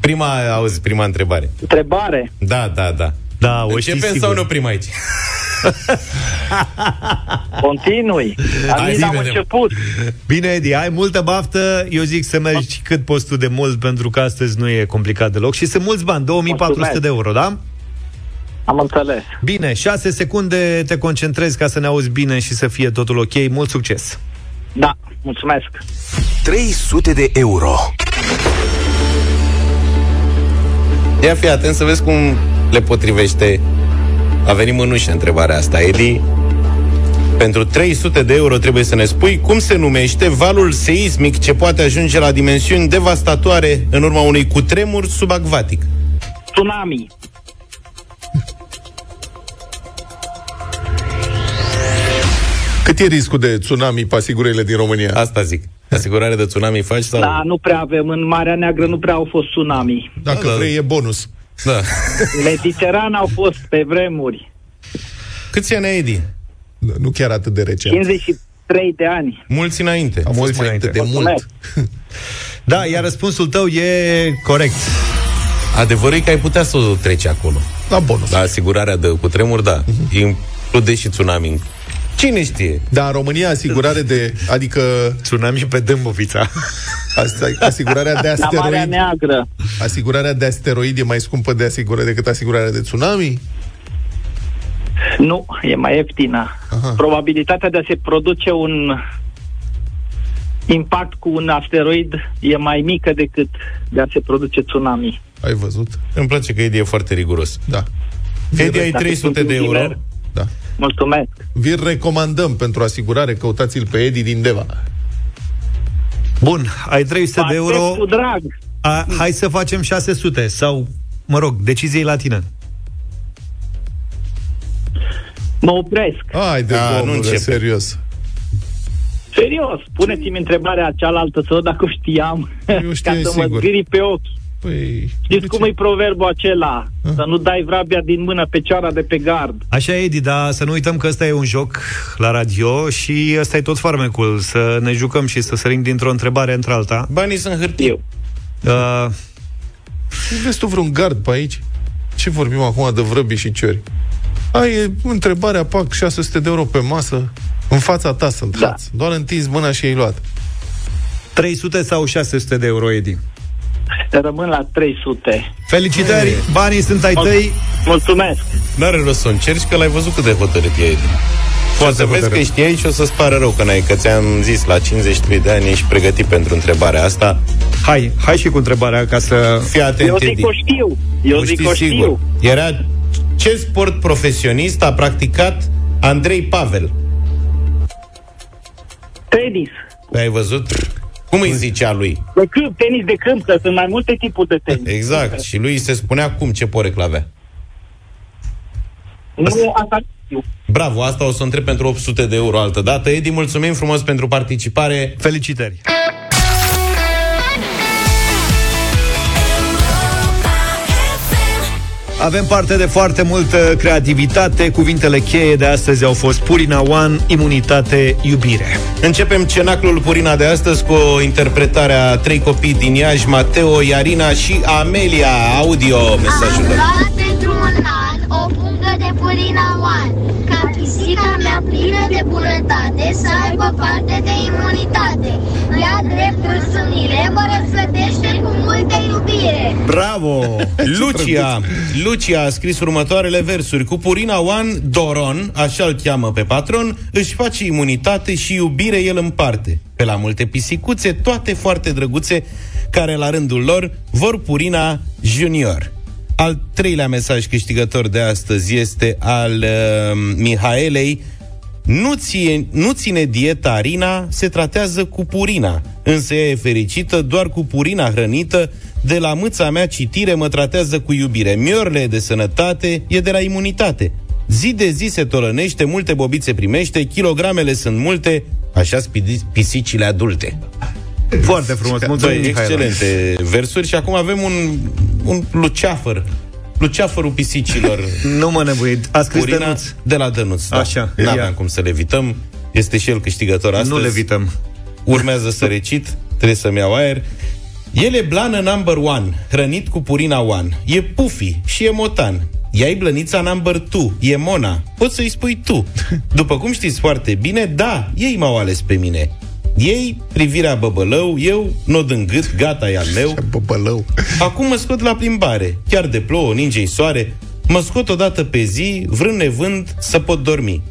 S16: Prima, auzi, prima întrebare.
S33: Întrebare.
S16: Da, da, da.
S2: Da, o știți
S16: Începem
S2: sigur.
S16: sau nu oprim aici?
S33: Continui. Am
S16: Hai,
S33: zis,
S16: zi,
S33: am
S16: vedem.
S33: început.
S2: Bine, Edi, ai multă baftă Eu zic să mergi cât poți tu de mult Pentru că astăzi nu e complicat deloc Și sunt mulți bani, 2400
S33: Mulțumesc.
S2: de euro, da?
S33: Am înțeles.
S2: Bine, 6 secunde te concentrezi Ca să ne auzi bine și să fie totul ok Mult succes!
S33: Da, mulțumesc.
S28: 300 de euro.
S16: Ia fi atent să vezi cum le potrivește. A venit mânușă întrebarea asta, Edi. Pentru 300 de euro trebuie să ne spui cum se numește valul seismic ce poate ajunge la dimensiuni devastatoare în urma unui cutremur subacvatic.
S33: Tsunami.
S3: Cât e riscul de tsunami pe asigurările din România?
S16: Asta zic. Asigurare de tsunami faci sau...
S33: Da, nu prea avem. În Marea Neagră nu prea au fost tsunami.
S3: Dacă
S16: Da, da.
S3: vrei, e bonus.
S16: Da.
S33: Mediteran au fost pe vremuri.
S16: Câți ani ai, Edi?
S3: Nu chiar atât de recent.
S33: 53 de ani.
S16: Mulți înainte.
S3: A fost
S2: Mulți
S3: mai
S2: înainte.
S3: de mult.
S33: Mulțumesc.
S2: Da, iar răspunsul tău e corect
S16: Adevărul e că ai putea să o treci acolo.
S3: La bonus.
S16: La asigurarea de cutremur, da. E include și tsunami. Cine știe?
S3: Dar în România asigurare de... Adică...
S2: Tsunami pe Dâmbovița.
S3: Asta, asigurarea de
S33: La Marea
S3: asteroid...
S33: Neagră.
S3: Asigurarea de asteroid e mai scumpă de asigurare decât asigurarea de tsunami?
S33: Nu, e mai ieftină.
S3: Aha.
S33: Probabilitatea de a se produce un impact cu un asteroid e mai mică decât de a se produce tsunami.
S3: Ai văzut?
S16: Îmi place că Edi e foarte riguros.
S3: Da.
S16: Edi, ai
S33: Dacă
S16: 300
S33: sunt
S16: de euro.
S33: Inginer.
S3: Da.
S33: Mulțumesc.
S3: Vi recomandăm pentru asigurare, căutați-l pe Edi din Deva.
S2: Bun, ai 300 de euro.
S33: Cu drag.
S2: A, hai să facem 600 sau, mă rog, decizie la tine.
S33: Mă opresc.
S3: Hai de
S16: Da, nu
S3: domnule,
S16: începe.
S3: serios.
S33: Serios, puneți-mi întrebarea cealaltă să văd dacă o știam.
S3: Eu știu,
S33: ca să mă
S3: sigur.
S33: zgâri pe ochi.
S3: Păi,
S33: Știți cum e proverbul acela? Să nu dai vrabia din mână pe ceara de pe gard.
S2: Așa, Edi, dar să nu uităm că ăsta e un joc la radio și ăsta e tot farmecul, să ne jucăm și să sărim dintr-o întrebare într-alta.
S16: Banii sunt hârtie.
S2: Uh,
S3: vezi tu vreun gard pe aici? Ce vorbim acum de vrăbi și ciori? Ai e întrebarea, pac, 600 de euro pe masă, în fața ta sunt da. hați. Doar întinzi mâna și ai luat.
S2: 300 sau 600 de euro, Edi?
S33: Rămân la 300.
S2: Felicitări, banii sunt ai tăi.
S33: Mulțumesc.
S16: N-are rost să încerci, că l-ai văzut cât de hotărât e Edi. Poate să vezi că
S2: hotărât?
S16: știai și o să-ți pară rău că n-ai, că ți-am zis la 53 de ani ești pregătit pentru întrebarea asta.
S2: Hai, hai și cu întrebarea ca să...
S16: Fii atent,
S33: Eu zic
S16: Edi.
S33: că o știu. Eu
S16: O
S33: zic
S16: știi
S33: că o
S16: sigur.
S33: știu.
S16: Era ce sport profesionist a practicat Andrei Pavel?
S33: Tenis.
S16: Ai văzut? Cum îi zicea lui?
S33: De câmp, tenis de câmp, că sunt mai multe tipuri de tenis.
S16: Exact. Și lui se spunea cum, ce poreclă avea.
S33: Nu, asta știu.
S16: Bravo, asta o să o întreb pentru 800 de euro altă dată. Edi, mulțumim frumos pentru participare.
S2: Felicitări! Avem parte de foarte multă creativitate. Cuvintele cheie de astăzi au fost Purina One, imunitate, iubire.
S16: Începem cenaclul Purina de astăzi cu o interpretare a trei copii din Iași, Mateo, Iarina și Amelia. Audio, mesajul lor.
S34: luat pentru un an o pungă de Purina One Ca pisica mea plină de bunătate Să aibă parte de imunitate Ea dreptul sânile mă răsplătește cu multă iubire
S2: Bravo!
S16: Lucia, Lucia a scris următoarele versuri. Cu Purina One, Doron, așa îl cheamă pe patron, își face imunitate și iubire el împarte. Pe la multe pisicuțe, toate foarte drăguțe, care la rândul lor vor Purina Junior. Al treilea mesaj câștigător de astăzi este al uh, Mihaelei. Nu, ție, nu ține dieta Arina, se tratează cu purina. Însă ea e fericită doar cu purina hrănită. De la mâța mea citire mă tratează cu iubire. Miorle de sănătate e de la imunitate. Zi de zi se tolănește, multe bobițe primește, kilogramele sunt multe, așa pisicile adulte.
S2: Foarte frumos, mulțumim,
S16: Băi,
S2: Mihaela.
S16: excelente versuri și acum avem un, un luceafăr. Luceafărul pisicilor.
S2: Nu mă nebuit. A scris
S16: Purina
S2: Dănuț.
S16: de la Dănuț. Da.
S2: Așa,
S16: N-aveam
S2: ia.
S16: cum să le evităm. Este și el câștigător astăzi.
S2: Nu le evităm.
S16: Urmează să recit. Trebuie să-mi iau aer. El e blană number one, hrănit cu Purina One. E pufi și e motan. Ea e blănița number two, e Mona. Poți să-i spui tu. După cum știți foarte bine, da, ei m-au ales pe mine. Ei, privirea băbălău, eu, nod în gât, gata e al meu.
S3: Băbălău.
S16: Acum mă scot la plimbare, chiar de plouă, ninge soare, mă scot o dată pe zi, vrând nevând, să pot dormi.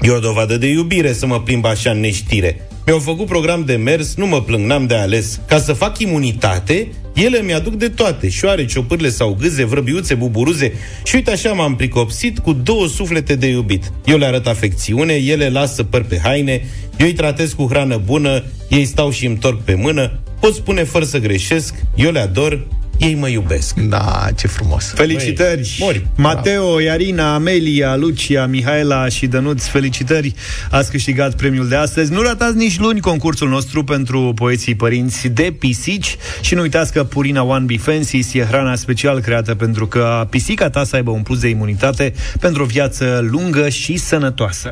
S16: E o dovadă de iubire să mă plimb așa în neștire. Mi-au făcut program de mers, nu mă plâng, n-am de ales. Ca să fac imunitate, ele mi-aduc de toate. Șoare, ciopârle sau gâze, vrăbiuțe, buburuze. Și uite așa m-am pricopsit cu două suflete de iubit. Eu le arăt afecțiune, ele lasă păr pe haine, eu îi tratez cu hrană bună, ei stau și îmi torc pe mână, pot spune fără să greșesc, eu le ador, ei mă iubesc.
S3: Da, ce frumos.
S2: Felicitări!
S16: Băi, mori.
S2: Mateo, Iarina, Amelia, Lucia, Mihaela și Dănuț, felicitări! Ați câștigat premiul de astăzi. Nu ratați nici luni concursul nostru pentru poeții părinți de pisici și nu uitați că Purina One Be Fancies e hrana special creată pentru că pisica ta să aibă un plus de imunitate pentru o viață lungă și sănătoasă.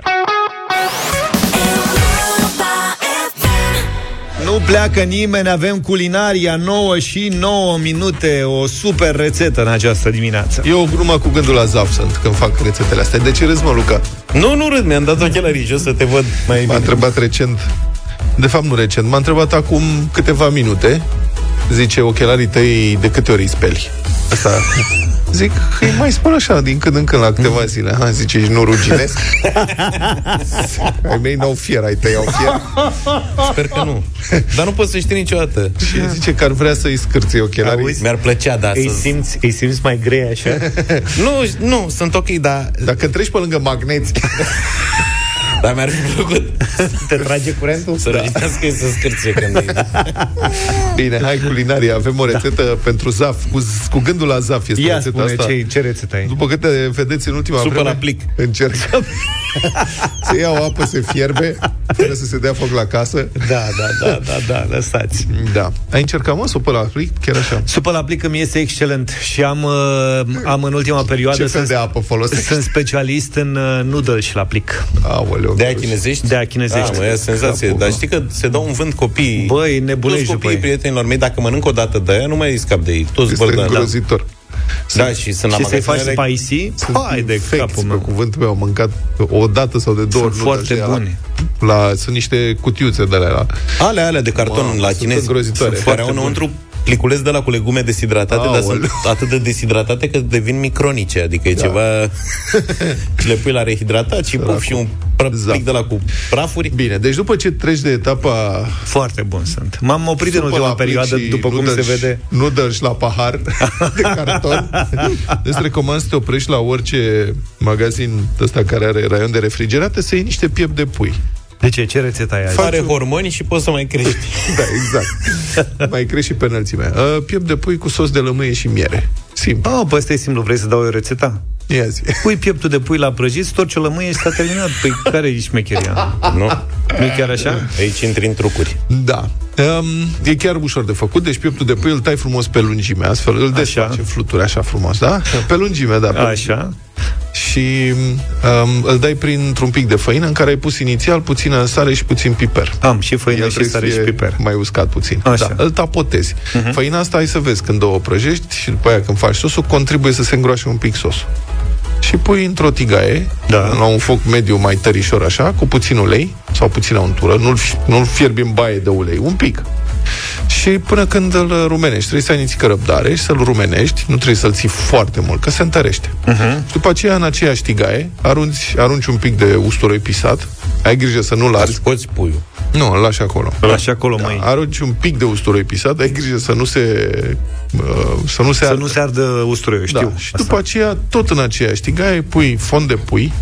S2: Nu pleacă nimeni, avem culinaria 9 și 9 minute, o super rețetă în această dimineață.
S3: Eu numai cu gândul la zaf sunt când fac rețetele astea. De ce râzi, mă, Luca?
S16: Nu, nu râd, mi-am dat ochelarii jos să te văd mai
S3: M-a
S16: bine.
S3: întrebat recent, de fapt nu recent, m-a întrebat acum câteva minute, zice, ochelarii tăi de câte ori îi speli? Asta, zic, îi mai spun așa, din când în când, la câteva zile. Ha, zice, ești nu ruginesc? ai mei n-au fier, ai tăi au fier?
S16: Sper că nu. Dar nu poți să știi niciodată.
S3: Și zice că ar vrea să-i scârție ochelarii.
S2: Auzi?
S16: Mi-ar plăcea, da,
S2: Îi
S16: să...
S2: simți, îi simți mai grei așa?
S16: Nu, nu, sunt ok, dar,
S3: Dacă treci pe lângă magneți,
S16: dar mi-ar fi plăcut
S2: Te trage curentul?
S16: să ruginească să scârție când îi...
S3: Bine, hai culinaria, avem o rețetă da. pentru zaf, cu, cu gândul la zaf este
S2: Ia
S3: rețeta
S2: spune,
S3: asta.
S2: ce, ce rețetă ai?
S3: După câte vedeți în ultima
S16: Supă
S3: vreme,
S16: la plic.
S3: Încerc să iau apă, se fierbe, fără să se dea foc la casă.
S2: Da, da, da, da, da, lăsați.
S3: Da. Ai încercat, mă, supă la plic? Chiar așa.
S2: Supă la plic îmi iese excelent și am, uh, am în ultima perioadă
S3: Ce fel
S2: sunt,
S3: de apă folosești?
S2: sunt specialist în uh, noodle și la plic.
S3: Aoleu,
S16: De aia chinezești?
S2: De aia chinezești.
S16: Da, mă, e senzație.
S3: Capul,
S16: Dar
S3: mă.
S16: știi că se dau un vânt copiii.
S2: Băi, nebunești
S16: Toți
S2: după
S16: copiii
S2: ei.
S16: prietenilor mei, dacă mănânc o dată de aia, nu mai scap de ei. Toți
S3: Este
S16: bărdani. Da.
S3: îngrozitor.
S16: da, și sunt
S2: Și
S16: la
S2: să-i faci
S16: magazinele...
S2: spicy? Hai de
S3: Infecți,
S2: capul
S3: pe
S2: meu.
S3: cuvântul meu, am mâncat o dată sau de două
S2: Sunt
S3: ori. nu
S2: foarte
S3: de-aștia
S2: buni.
S3: La, la, sunt niște cutiuțe de alea. La,
S16: Alea, alea de carton
S3: Mamă,
S16: la
S3: sunt
S16: chinezi.
S3: îngrozitoare.
S16: Sunt
S3: Foarte
S16: Care au
S3: bune.
S16: înăuntru pliculeț de la cu legume deshidratate, dar
S3: Aoleu.
S16: sunt atât de deshidratate că devin micronice, adică e
S3: Da.
S16: ceva... și le pui la rehidratat și puf și un pră-
S3: Zap.
S16: plic de la cu prafuri.
S3: Bine, deci după ce treci de etapa
S2: Foarte bun sunt. M-am oprit în
S3: supă
S2: ultima
S3: la plic
S2: perioadă,
S3: și
S2: după cum se
S3: noodles-
S2: vede.
S3: Noodles la pahar de carton. Deci îți recomand să te oprești la orice magazin ăsta care are raion de refrigerate să iei niște piept de pui.
S2: De ce? Ce rețetă ai azi?
S16: Are hormoni și poți să mai crești.
S3: Da, exact. Mai crești și pe înălțime. Uh, piept de pui cu sos de lămâie și miere. Simplu.
S2: Oh, păi ăsta e simplu, vrei să dau eu rețeta?
S3: Ia zi.
S2: Pui pieptul de pui la prăjit, storci o lămâie și s-a terminat. Păi care e șmecheria?
S16: nu?
S2: Nu e chiar așa?
S16: Aici intri în trucuri.
S3: Da. Um, e chiar ușor de făcut, deci pieptul de pui îl tai frumos pe lungime, astfel îl desface fluturi așa frumos, da? Pe lungime, da. Pe
S2: Așa.
S3: Și um, îl dai printr-un pic de făină în care ai pus inițial puțină sare și puțin piper.
S2: Am și făină
S3: El
S2: și
S3: trebuie
S2: sare
S3: să
S2: și
S3: fie
S2: piper.
S3: Mai uscat puțin.
S2: Așa.
S3: Da, îl tapotezi. Uh-huh. Făina asta ai să vezi când o prăjești și după aia când faci sosul, contribuie să se îngroașe un pic sosul. Și pui într-o tigaie,
S2: Da.
S3: la un foc mediu mai tărișor așa, cu puțin ulei sau puțină untură, nu-l, fi- nu-l fierbi în baie de ulei, un pic. Și până când îl rumenești, trebuie să ai nițică răbdare și să-l rumenești, nu trebuie să-l ții foarte mult, că se întărește. Uh-huh. Și după aceea, în aceeași tigaie, arunci, arunci un pic de usturoi pisat, ai grijă să nu-l arzi.
S16: Scoți puiul.
S3: Nu, îl lași acolo.
S2: Îl lași acolo,
S3: Da,
S2: măi.
S3: arunci un pic de usturoi pisat, ai grijă să nu se uh, să nu se
S2: Să
S3: ardă.
S2: nu se ardă usturoiul, știu.
S3: da. Și după aceea, tot în aceeași tigaie, pui fond de pui,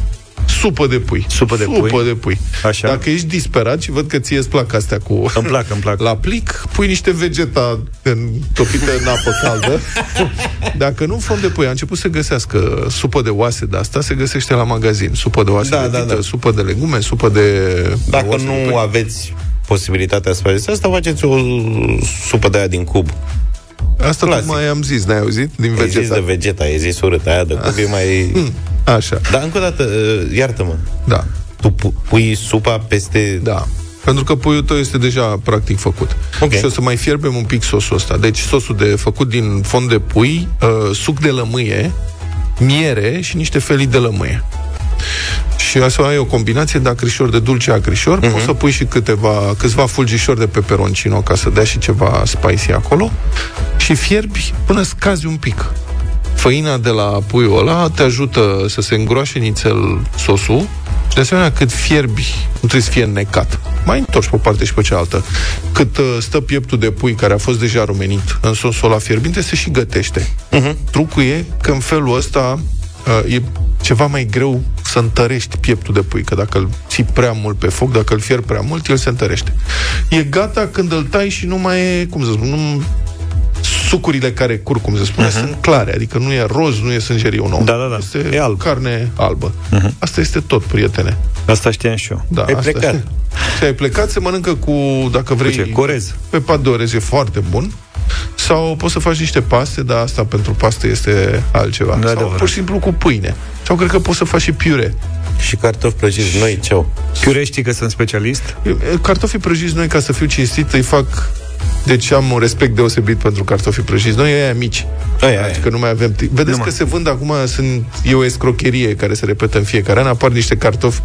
S3: supă de pui.
S2: Supă de
S3: supă
S2: pui.
S3: de pui.
S2: Așa.
S3: Dacă ești disperat și văd că ție îți plac astea cu...
S2: Îmi plac, îmi plac.
S3: La plic, pui niște vegeta în, topită în apă caldă. Dacă nu, fond de pui. A început să găsească supă de oase de asta, se găsește la magazin. Supă de oase
S16: Da,
S3: de
S16: da,
S3: vită,
S16: da.
S3: supă de legume, supă de...
S16: Dacă
S3: oase de
S16: nu
S3: pui.
S16: aveți posibilitatea să faceți asta, faceți o supă de aia din cub.
S3: Asta
S16: Clasic.
S3: mai am zis, n-ai auzit? Din
S16: E zis
S3: vegeta.
S16: de vegeta, e zis urât, aia de cub e mai...
S3: Hmm, Așa,
S16: Dar încă o dată, uh, iartă-mă,
S3: da.
S16: tu pu- pui supa peste...
S3: Da. Pentru că puiul tău este deja practic făcut.
S16: Ok.
S3: Și o să mai fierbem un pic sosul ăsta. Deci sosul de făcut din fond de pui, uh, suc de lămâie, miere și niște felii de lămâie. Și asta ai o combinație de acrișor de dulce acrișor, uh-huh. poți să pui și câteva, câțiva fulgișori de peperoncino ca să dea și ceva spicy acolo și fierbi până scazi un pic. Făina de la puiul ăla te ajută să se îngroașe nițel sosul și de asemenea cât fierbi, nu trebuie să fie înnecat. Mai întorci pe o parte și pe cealaltă. Cât uh, stă pieptul de pui care a fost deja rumenit în sosul ăla fierbinte, se și gătește. Uh-huh. Trucul e că în felul ăsta uh, e ceva mai greu să întărești pieptul de pui, că dacă îl ții prea mult pe foc, dacă îl fierbi prea mult, el se întărește. E gata când îl tai și nu mai e, cum să spun, nu, sucurile care curg, cum se spune, uh-huh. sunt clare, adică nu e roz, nu e sângeriu nou.
S2: Da, da, da.
S3: Este
S2: E alb.
S3: carne albă. Uh-huh. Asta este tot, prietene.
S2: Asta știam și eu.
S3: Da,
S16: Ai
S3: asta
S16: plecat.
S3: este. Și ai plecat, se mănâncă cu, dacă vrei...
S2: ce? Cu orez.
S3: Pe pat de orez e foarte bun. Sau poți să faci niște paste, dar asta pentru paste este altceva.
S2: Da,
S3: Sau
S2: adevărat.
S3: pur și simplu cu pâine. Sau cred că poți să faci și piure
S16: Și cartofi prăjiți noi, ce au?
S2: Piure știi că sunt specialist?
S3: Cartofii prăjiți noi, ca să fiu cinstit, îi fac deci am un respect deosebit pentru cartofii prăjiți. Noi aia mici.
S16: Aia, aia.
S3: Că nu mai avem timp. Vedeți că se vând acum, sunt, e o escrocherie care se repetă în fiecare an. Apar niște cartofi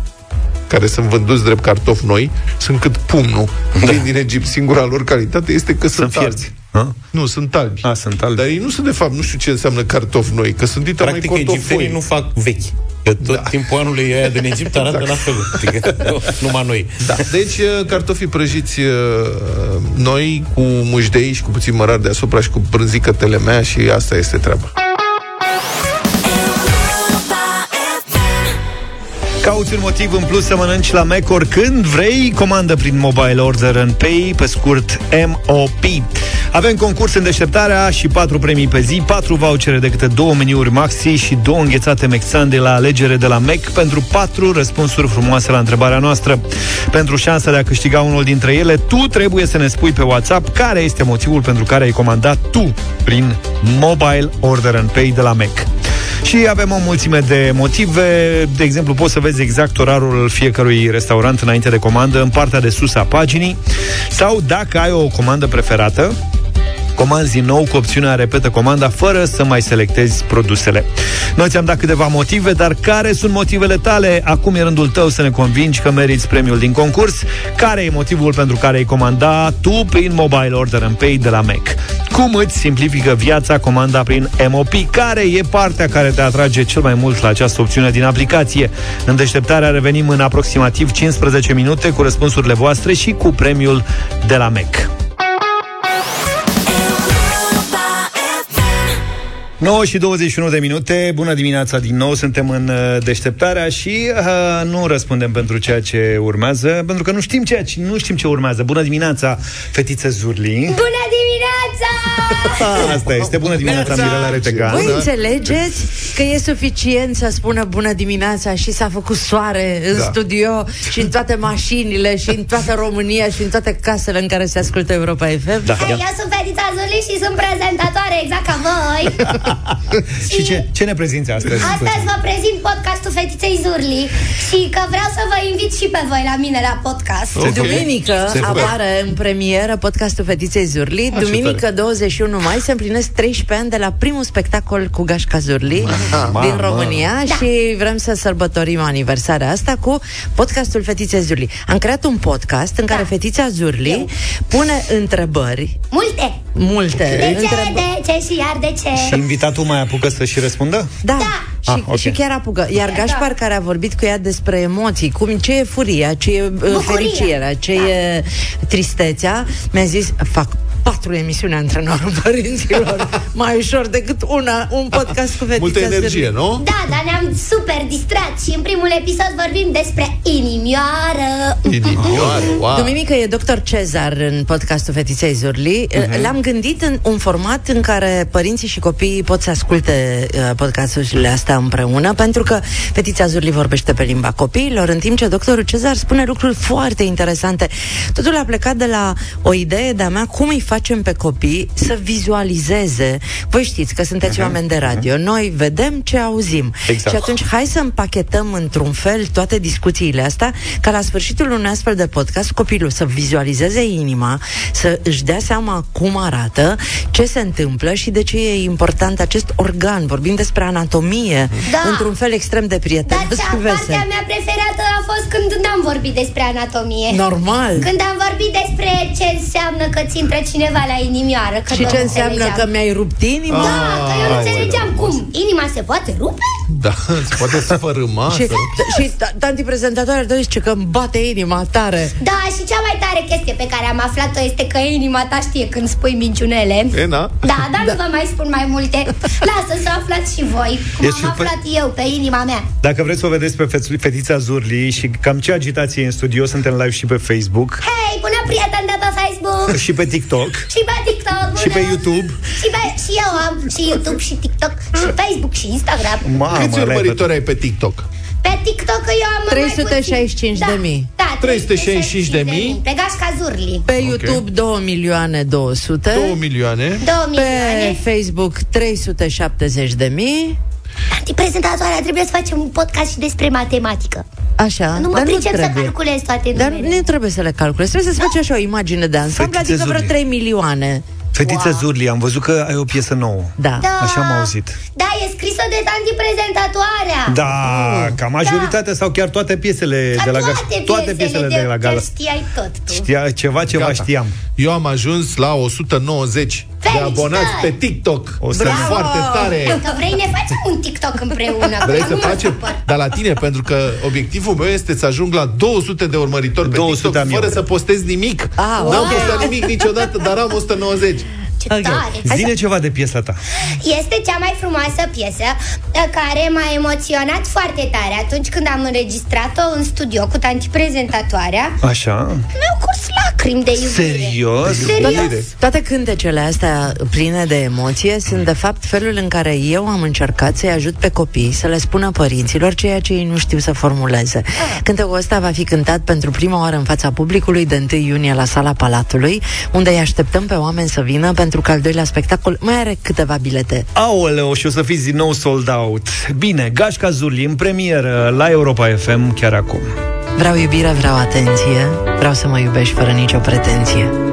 S3: care sunt vânduți drept cartofi noi, sunt cât pumnul. Da. Vin din Egipt. Singura lor calitate este că sunt, sunt
S2: fierți.
S3: Albi. Nu, sunt albi.
S2: A, sunt albi.
S3: Dar ei nu sunt, de fapt, nu știu ce înseamnă cartofi noi, că sunt dita mai
S16: Practic,
S3: cotofoi.
S16: egiptenii nu fac vechi. Că tot da. timpul anului aia din Egipt arată
S3: Exact.
S16: la fel. Adică, nu, numai noi.
S3: Da. Deci, uh, cartofii prăjiți uh, noi, cu mușdei și cu puțin mărar deasupra și cu brânzică telemea și asta este treaba.
S2: Cauți un motiv în plus să mănânci la Mac oricând vrei, comandă prin Mobile Order and Pay, pe scurt MOP. Avem concurs în deșteptarea și patru premii pe zi, patru vouchere de câte două meniuri maxi și două înghețate mexande la alegere de la Mac pentru patru răspunsuri frumoase la întrebarea noastră. Pentru șansa de a câștiga unul dintre ele, tu trebuie să ne spui pe WhatsApp care este motivul pentru care ai comandat tu prin Mobile Order and Pay de la Mac. Și avem o mulțime de motive. De exemplu, poți să vezi exact orarul fiecărui restaurant înainte de comandă în partea de sus a paginii. Sau dacă ai o comandă preferată, comanzi din nou cu opțiunea repetă comanda fără să mai selectezi produsele. Noi ți-am dat câteva motive, dar care sunt motivele tale? Acum e rândul tău să ne convingi că meriți premiul din concurs. Care e motivul pentru care ai comanda tu prin Mobile Order and Pay de la Mac? Cum îți simplifică viața comanda prin MOP? Care e partea care te atrage cel mai mult la această opțiune din aplicație? În deșteptarea revenim în aproximativ 15 minute cu răspunsurile voastre și cu premiul de la Mac. 9 și 21 de minute, bună dimineața din nou, suntem în uh, deșteptarea și uh, nu răspundem pentru ceea ce urmează, pentru că nu știm ceea ce, nu știm ce urmează. Bună dimineața, fetiță Zurli.
S35: Bună dimineața!
S2: Asta este, bună dimineața, Mirela Retegan.
S36: Voi înțelegeți că e suficient să spună bună dimineața și s-a făcut soare în
S2: Da.
S36: studio și în toate mașinile și în toată România și în toate casele în care se ascultă Europa FM?
S2: Da,
S35: Hei, eu sunt Fetița Zuli și sunt prezentatoare exact ca voi.
S2: și ce, ce ne prezinți astăzi?
S35: Astăzi vă prezint podcastul Fetiței Zurli și că vreau să vă invit și pe voi la mine la podcast.
S36: Okay. Duminică
S2: Super.
S36: apare în premieră podcastul Fetiței Zurli.
S2: Ah, ce
S36: Duminică 21 mai se împlinesc 13 ani de la primul spectacol cu Gașca Zurli
S2: Mamă.
S36: din România
S35: Da.
S36: și vrem să sărbătorim aniversarea asta cu podcastul Fetiței Zurli. Am creat un podcast în care Fetița Zurli pune întrebări
S35: Multe.
S36: multe
S35: De ce,
S36: întrebări.
S35: de ce și iar de ce?
S2: Și invitatul mai apucă să și răspundă?
S36: Da,
S2: Ah,
S36: și,
S2: ok.
S36: și chiar apucă. Iar
S35: Da.
S36: Gașpar, care a vorbit cu ea despre emoții, cum, ce e furia, ce e uh,
S35: Bucuria.
S36: fericirea, ce e tristețea, mi-a zis, fac patru emisiuni antrenorul părinților, mai ușor decât una, un podcast cu fetița
S3: Multă energie,
S36: Zârli.
S3: nu?
S35: Da, dar ne-am super distrat și în primul episod vorbim despre inimioară.
S3: Inimioare, wow.
S36: Duminică e doctor Cezar în podcastul Fetiței Zurli. Uh-huh. L-am gândit în un format în care părinții și copiii pot să asculte uh, podcasturile astea împreună, pentru că Fetița Zurli vorbește pe limba copiilor, în timp ce doctorul Cezar spune lucruri foarte interesante. Totul a plecat de la o idee de-a mea, cum îi facem pe copii să vizualizeze. Voi știți că sunteți uh-huh. oameni de radio, noi vedem ce auzim.
S2: Exact.
S36: Și atunci hai să împachetăm într-un fel toate discuțiile astea, ca la sfârșitul unui astfel de podcast copilul să vizualizeze inima, să își dea seama cum arată, ce se întâmplă și de ce e important acest organ. Vorbim despre anatomie,
S35: Da.
S36: într-un fel extrem de
S35: Dar
S36: prietenos
S35: cea,
S36: și
S35: partea
S36: vesel.
S35: mea preferată a fost când n-am vorbit despre anatomie.
S36: Normal.
S35: Când am vorbit despre ce înseamnă că ți intră cineva la inimioară. Că
S36: Și
S35: nu
S36: ce înseamnă
S35: înțelegeam.
S36: că mi-ai rupt inima?
S35: Da, că eu nu înțelegeam cum. Inima se poate rupe?
S3: Da, se poate să fărâma.
S36: Și,
S3: să...
S36: și ta- tanti prezentatoare tot zice că îmi bate inima tare.
S35: Da, și cea mai tare chestie pe care am aflat-o este că inima ta știe când spui minciunele.
S3: E, na?
S35: Da, dar nu vă mai spun mai multe. Lasă să aflați și voi cum
S2: Ești
S35: am
S2: super-
S35: aflat eu pe inima mea.
S2: Dacă vreți să o vedeți pe feț- fetița Zurli și cam ce agitație e în studio, suntem live și pe Facebook
S35: Hei, bună prieten de pe Facebook
S2: și pe TikTok
S35: și pe TikTok, bună.
S2: și pe YouTube.
S35: Și, pe, și eu am și YouTube și TikTok și Facebook și Instagram.
S2: Mamă,
S3: Câți
S2: le-ai
S3: urmăritori ai pe TikTok?
S35: Pe TikTok eu am mai
S36: 365
S35: puțin.
S36: de mii.
S35: Da, da
S3: 365 de mii.
S35: Pe Gașca Zurli.
S36: Pe YouTube 2 milioane 200.
S3: 2 milioane.
S35: 2 milioane.
S36: Pe Facebook 370 de mii.
S35: Tanti, prezentatoarea, trebuie să facem un podcast și despre matematică.
S36: Așa,
S35: Nu mă
S36: dar
S35: pricep să
S36: trebuie.
S35: calculez toate
S36: Dar
S35: numerele.
S36: nu trebuie să le calculezi, trebuie să-ți faci așa o imagine de ansamblu,
S2: Fetițe
S36: adică vreo
S2: Zurli.
S36: 3 milioane.
S2: Fetiță
S35: Wow.
S2: Zurli, am văzut că ai o piesă nouă.
S36: Da.
S35: Da.
S2: Așa am auzit.
S35: Da, e scrisă de tanti prezentatoarea.
S2: Da, ca majoritatea sau chiar toate piesele
S35: Ca
S2: de la
S35: toate
S2: gala.
S35: piesele,
S2: Toate piesele de, la gala.
S35: Chiar știai tot tu.
S2: Știa ceva, ceva
S3: Gata.
S2: știam.
S3: Eu am ajuns la 190 de
S35: Felicitări!
S3: abonați pe TikTok.
S2: O să-
S3: Sunt
S2: Bravo!
S3: foarte tare.
S35: Dacă vrei, ne facem un TikTok împreună.
S3: Vrei
S35: că
S3: să
S35: nu mă
S3: facem?
S35: supăr.
S3: Dar la tine, pentru că obiectivul meu este să ajung la 200 de urmăritori pe
S2: 200
S3: TikTok
S2: am
S3: fără
S2: eu.
S3: să postez nimic.
S36: Ah,
S3: N-am
S36: ok.
S3: postat nimic niciodată, dar am 190.
S35: Ce tare!
S2: Zine ceva de piesa ta.
S35: Este cea mai frumoasă piesă uh, care m-a emoționat foarte tare atunci când am înregistrat-o în studio cu tanti prezentatoarea.
S2: Așa.
S35: Mi-au curs lacrimi de iubire.
S2: Serios?
S35: Serios?
S36: Toate cântecele astea pline de emoție sunt de fapt felul în care eu am încercat să-i ajut pe copii să le spună părinților ceea ce ei nu știu să formuleze. Cântecul ăsta va fi cântat pentru prima oară în fața publicului de 1 iunie la sala Palatului, unde îi așteptăm pe oameni să vină pentru că al doilea spectacol mai are câteva bilete.
S2: Aoleu, și o să fiți din nou sold out. Bine, Gașca Zurli în premieră la Europa FM chiar acum.
S36: Vreau iubire, vreau atenție, vreau să mă iubești fără nicio pretenție.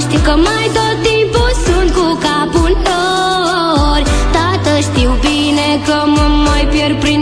S14: Mamă, știu că mai tot timpul sunt cu capul în nori Tată, știu bine că mă mai pierd printre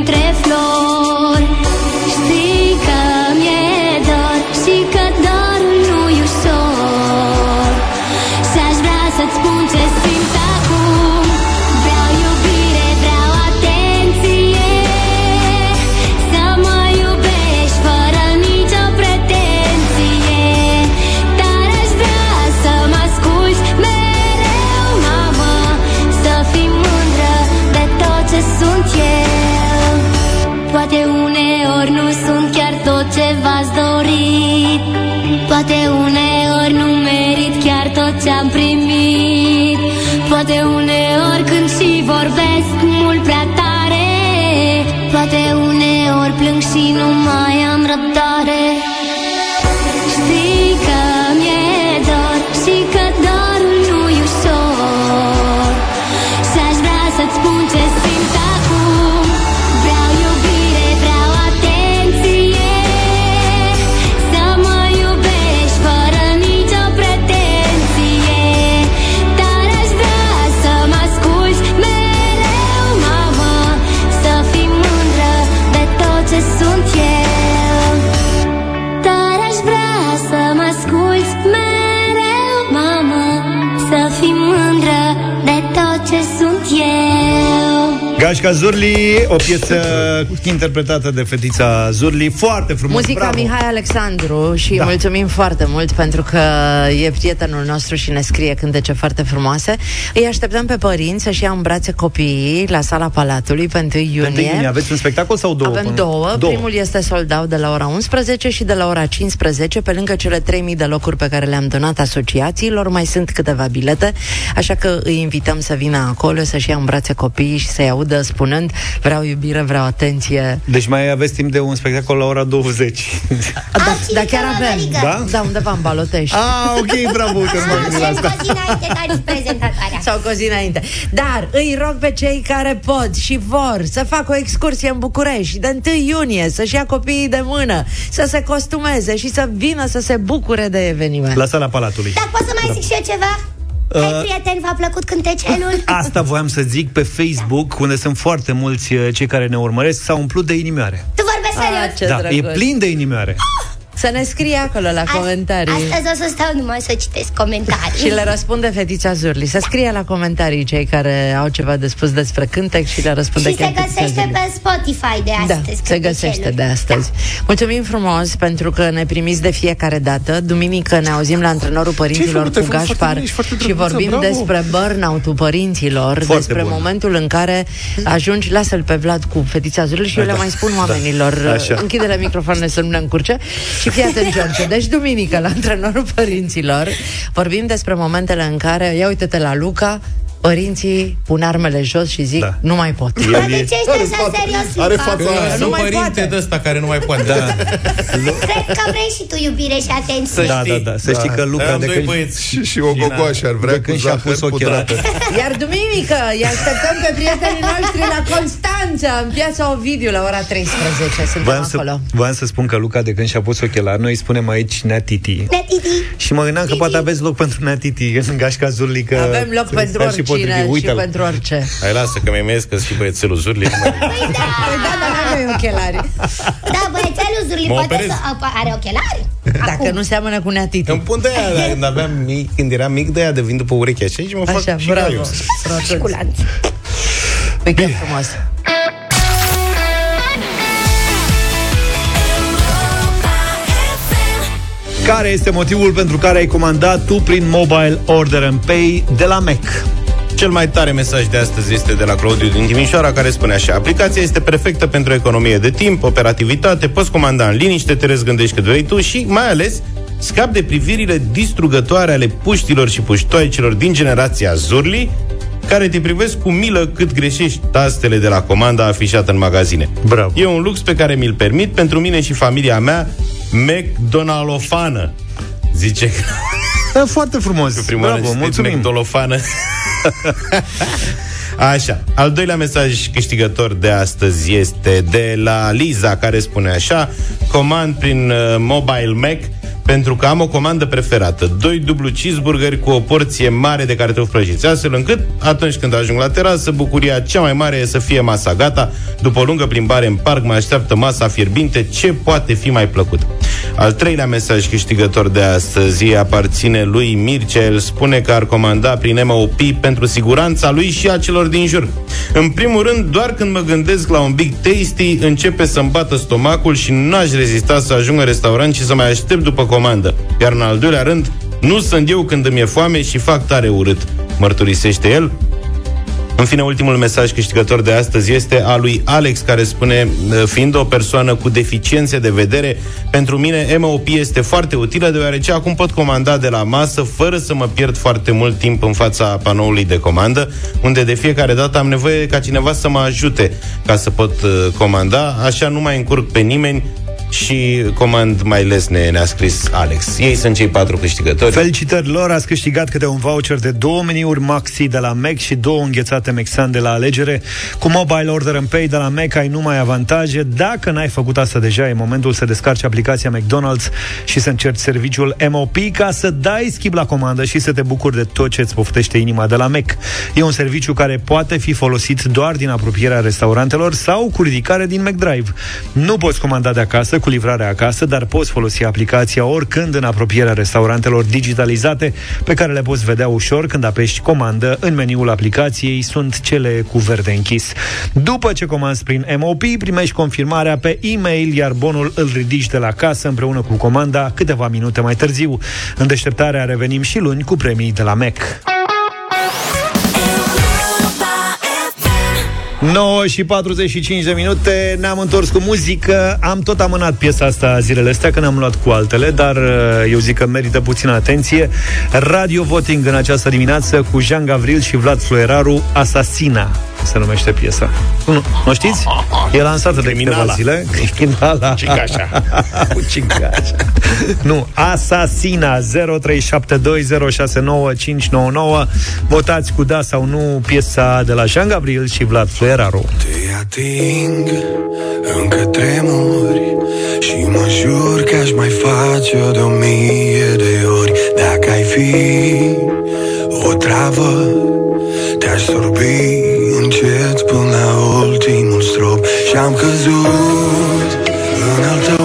S2: Gașca Zurli, o piesă interpretată de fetița Zurli, foarte frumos.
S36: Muzica
S2: bravo.
S36: Mihai Alexandru și
S2: Da.
S36: da. mulțumim foarte mult pentru că e prietenul nostru și ne scrie cântece foarte frumoase. Îi așteptăm pe părinți să-și ia în brațe copiii la sala Palatului pe 1 iunie.
S2: Întâi iunie aveți un spectacol sau două?
S36: Avem
S2: până-
S36: două. două. Primul este sold out de la ora 11 și de la ora 15, pe lângă cele 3000 de locuri pe care le-am donat asociațiilor, mai sunt câteva bilete, așa că îi invităm să vină acolo, să-și ia în brațe copiii și să-i audă spunând vreau iubire, vreau atenție.
S2: Deci mai aveți timp de un spectacol la ora 20.
S36: Da, da chiar avem.
S2: Da?
S36: Da, undeva în Balotești.
S2: Ah, ok, bravo, că nu m-am gândit la asta.
S35: Cozi înainte, care prezentatoarea.
S36: Sau cozi înainte. Dar îi rog pe cei care pot și vor să facă o excursie în București de 1 iunie, să-și ia copiii de mână, să se costumeze și să vină să se bucure de eveniment.
S2: La sala Palatului.
S35: Dar pot să mai zic și eu ceva?
S2: Uh,
S35: Hai, prieten, v-a plăcut cântecelul?
S2: Asta voiam să zic pe Facebook, unde sunt foarte mulți uh, cei care ne urmăresc, s-au umplut de inimioare.
S35: Tu vorbești serios?
S36: Ce
S2: da,
S36: drăguț.
S2: e plin de inimioare.
S36: Să ne scrie acolo la comentarii.
S35: Astăzi o să stau numai să citesc comentarii.
S36: Și le răspunde fetița Zurli. Să scrie la comentarii cei care au ceva de spus despre cântec și le răspunde
S35: Și se
S36: chiar fetița
S35: găsește
S36: Zurli.
S35: pe Spotify de
S36: Da,
S35: astăzi.
S36: se găsește de astăzi. Mulțumim frumos pentru că ne primiți de fiecare dată. Duminică ne auzim la antrenorul părinților
S3: făcut? Ai
S36: cu
S3: făcut foarte
S36: Gașpar
S3: bine, ești foarte
S36: și
S3: drăguță,
S36: vorbim
S3: bravo.
S36: despre burnout-ul părinților,
S2: Foarte
S36: despre
S2: bun.
S36: momentul în care ajungi, lasă-l pe Vlad cu fetița Zurli și eu
S2: Da.
S36: le mai spun oamenilor,
S2: Da. Așa.
S36: închide-le microfoanele să nu ne încurce și fii atent, George. Deci duminică la antrenorul părinților vorbim despre momentele în care, ia uite-te la Luca, părinții pun armele jos și zic, nu mai pot.
S35: Dar de ce ești așa serios,
S3: Are
S35: Luca?
S3: fața aia.
S36: nu
S16: Sunt
S36: mai
S16: părinte
S36: poate.
S16: de ăsta care nu mai poate. Da.
S35: Cred că vrei și tu iubire și atenție.
S2: Da, da, da. Să știi că Luca
S16: Am
S2: de
S16: doi
S2: când,
S16: băieți.
S3: Și, și o gogoașă ar vrea
S2: de
S3: cu
S2: când și-a
S3: zahăr
S2: pus ochelari.
S3: pudrată.
S36: Iar duminică îi așteptăm pe prietenii noștri la Constanța, în piața Ovidiu, la ora 13. Suntem
S2: Voiam
S36: acolo.
S2: să, voiam să spun că Luca, de când și-a pus ochelari, noi îi spunem aici Neatiti.
S35: Netiti.
S2: Și mă gândeam că poate aveți loc pentru Neatiti în gașca Zurli, că
S36: Avem loc pentru
S2: s-ar și
S36: oricine
S2: potrivi.
S36: și
S2: Uite-l.
S36: pentru orice.
S16: Hai, lasă că mi-ai că și băiețelul Zurli. nu mai-
S36: Păi da, dar n-avem ochelari.
S35: Da, băiețelul Zurli
S16: Mă
S35: poate
S16: operez.
S35: să... Are ochelari?
S36: Dacă nu seamănă cu neatiti.
S16: Îmi pun de aia, când aveam mic, când eram mic, de aia de vin după ureche așa și mă fac
S36: Așa,
S16: și
S36: bravo.
S16: eu.
S35: Și cu lanț.
S36: Păi chiar frumos.
S2: Care este motivul pentru care ai comandat tu prin Mobile Order and Pay de la Mac?
S16: Cel mai tare mesaj de astăzi este de la Claudiu din Timișoara, care spune așa Aplicația este perfectă pentru economie de timp, operativitate, poți comanda în liniște, te răzgândești cât vrei tu și, mai ales, scap de privirile distrugătoare ale puștilor și puștoaicilor din generația Zurli, care te privesc cu milă cât greșești tastele de la comanda afișată în magazine.
S2: Bravo.
S16: E un lux pe care mi-l permit pentru mine și familia mea, McDonaldofană. Zice
S2: Da, foarte frumos.
S16: Prima
S2: Bravo,
S16: oară
S2: mulțumim.
S16: McDolofană. Așa, al doilea mesaj câștigător de astăzi este de la Liza, care spune așa Comand prin uh, Mobile Mac pentru că am o comandă preferată Doi dublu cheeseburgeri cu o porție mare de cartofi prăjiți Astfel încât, atunci când ajung la terasă Bucuria cea mai mare e să fie masa gata După o lungă plimbare în parc Mă așteaptă masa fierbinte Ce poate fi mai plăcut? Al treilea mesaj câștigător de astăzi aparține lui Mircea. El spune că ar comanda prin MOP pentru siguranța lui și a celor din jur. În primul rând, doar când mă gândesc la un Big Tasty, începe să-mi bată stomacul și n-aș rezista să ajung în restaurant și să mai aștept după comandă. Iar în al doilea rând, nu sunt eu când îmi e foame și fac tare urât, mărturisește el. În fine, ultimul mesaj câștigător de astăzi este a lui Alex, care spune, fiind o persoană cu deficiențe de vedere, pentru mine MOP este foarte utilă, deoarece acum pot comanda de la masă, fără să mă pierd foarte mult timp în fața panoului de comandă, unde de fiecare dată am nevoie ca cineva să mă ajute ca să pot uh, comanda, așa nu mai încurc pe nimeni și comand mai lesne, ne-a scris Alex. Ei sunt cei patru câștigători.
S2: Felicitări lor, ați câștigat câte un voucher de două meniuri maxi de la Mac și două înghețate Mexan de la alegere. Cu Mobile Order and Pay de la Mac ai numai avantaje. Dacă n-ai făcut asta deja, e momentul să descarci aplicația McDonald's și să încerci serviciul MOP ca să dai schimb la comandă și să te bucuri de tot ce îți poftește inima de la Mac. E un serviciu care poate fi folosit doar din apropierea restaurantelor sau cu ridicare din McDrive. Nu poți comanda de acasă gratuită cu livrare acasă, dar poți folosi aplicația oricând în apropierea restaurantelor digitalizate, pe care le poți vedea ușor când apeși comandă. În meniul aplicației sunt cele cu verde închis. După ce comanzi prin MOP, primești confirmarea pe e-mail, iar bonul îl ridici de la casă împreună cu comanda câteva minute mai târziu. În deșteptarea revenim și luni cu premii de la Mac. 9 și 45 de minute Ne-am întors cu muzică. Am tot amânat piesa asta zilele astea Că ne-am luat cu altele Dar uh, eu zic că merită puțină atenție. Radio Voting în această dimineață Cu Jean Gavril și Vlad Flueraru Asasina se numește piesa. Nu, nu știți? E lansată de câteva
S16: Criminala.
S2: zile. Criminala
S16: Cicașa.
S2: Cu cicașa Nu, Asasina 0372069599 Votați cu da sau nu Piesa de la Jean Gabriel și Vlad Flueraru
S20: Te ating, încă tremuri Și mă jur că aș mai face-o de o mie de ori. Dacă ai fi o travă Te-aș sorbi încet până la ultimul strop. Și-am căzut în al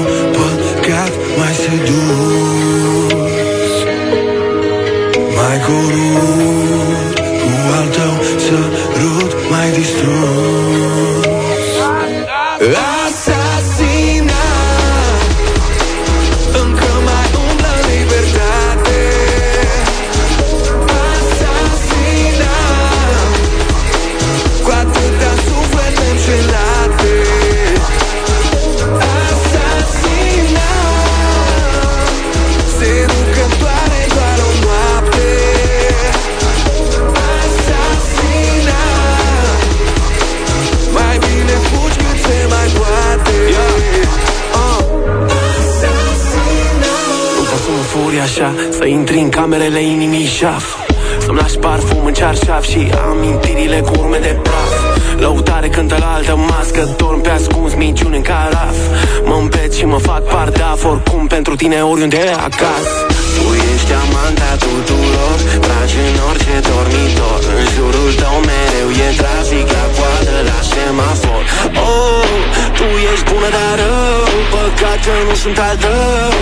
S20: Oricum pentru tine oriunde acasă. Tu ești amanta tuturor Tragi în orice dormitor. În jurul tău mereu e trafic La coadă, la semafor. Oh, tu ești bună dar rău Păcat că nu sunt al tău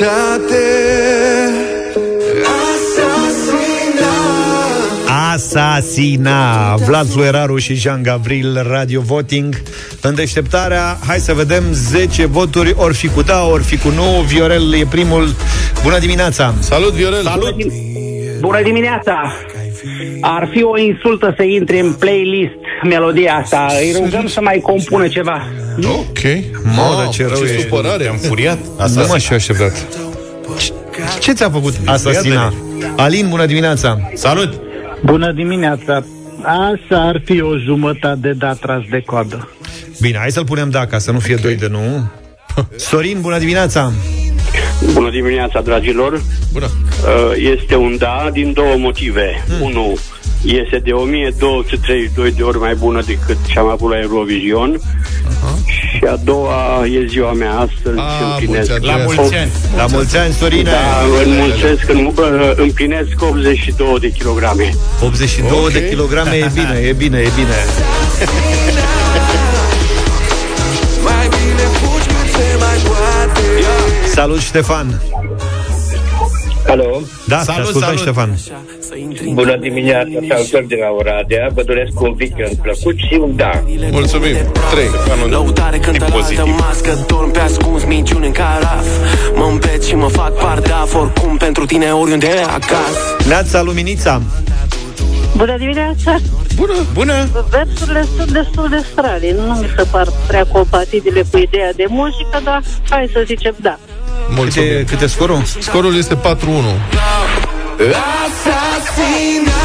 S20: în libertate Asasina Asasina
S2: Vlad Flueraru și Jean Gavril Radio Voting. În deșteptarea Hai să vedem 10 voturi Ori fi cu da, ori fi cu nu. Viorel e primul. Bună dimineața!
S3: Salut Viorel!
S2: Salut!
S37: Bună dimineața! Ar fi o insultă să intre în playlist melodia asta. Îi rugăm să mai compună ceva.
S3: Ok
S2: Mă, ce rău
S3: ce
S2: e.
S3: supărare
S16: Am furiat
S2: Nu m-aș fi așteptat Ce- Ce ți-a făcut Asasina? Alin, bună dimineața
S16: Salut!
S33: Bună dimineața! Asta ar fi o jumătate de dat tras de coadă.
S2: Bine, hai să-l punem da, ca să nu fie doi de nu Sorin, bună dimineața
S38: Bună dimineața, dragilor!
S3: Bună!
S38: Uh, Este un da din două motive.
S2: Hmm.
S38: Unu, este de 1232 de ori mai bună decât ce am avut la Eurovision. Și a doua e ziua mea astăzi
S3: Ah,
S38: și împlinesc.
S3: mulți ani. La mulți ani.
S2: La mulți ani, Sorine
S38: Da, înmulțesc, în, uh, împlinesc 82 de kilograme.
S2: 82
S3: Ok.
S2: de kilograme e bine, e bine, e bine Salut, Ștefan
S39: Alo?
S2: Da, te ascultăm, Ștefan
S39: Bună dimineața, salutări de la Oradea Vă doresc un weekend plăcut și un da
S3: Mulțumim 3
S38: Lăutare cântă la altă mască Dorm pe ascuns, minciuni în caraf mă împet și
S28: Și mă fac parteaf oricum pentru tine oriunde acasă
S2: Neața Luminița
S40: Bună dimineața!
S3: Bună!
S16: Bună!
S40: Versurile sunt destul de strane. Nu mi se par prea compatibile cu ideea de muzică, dar hai să zicem da.
S2: Câte, câte scorul?
S3: Scorul este 4-1.
S20: Asasina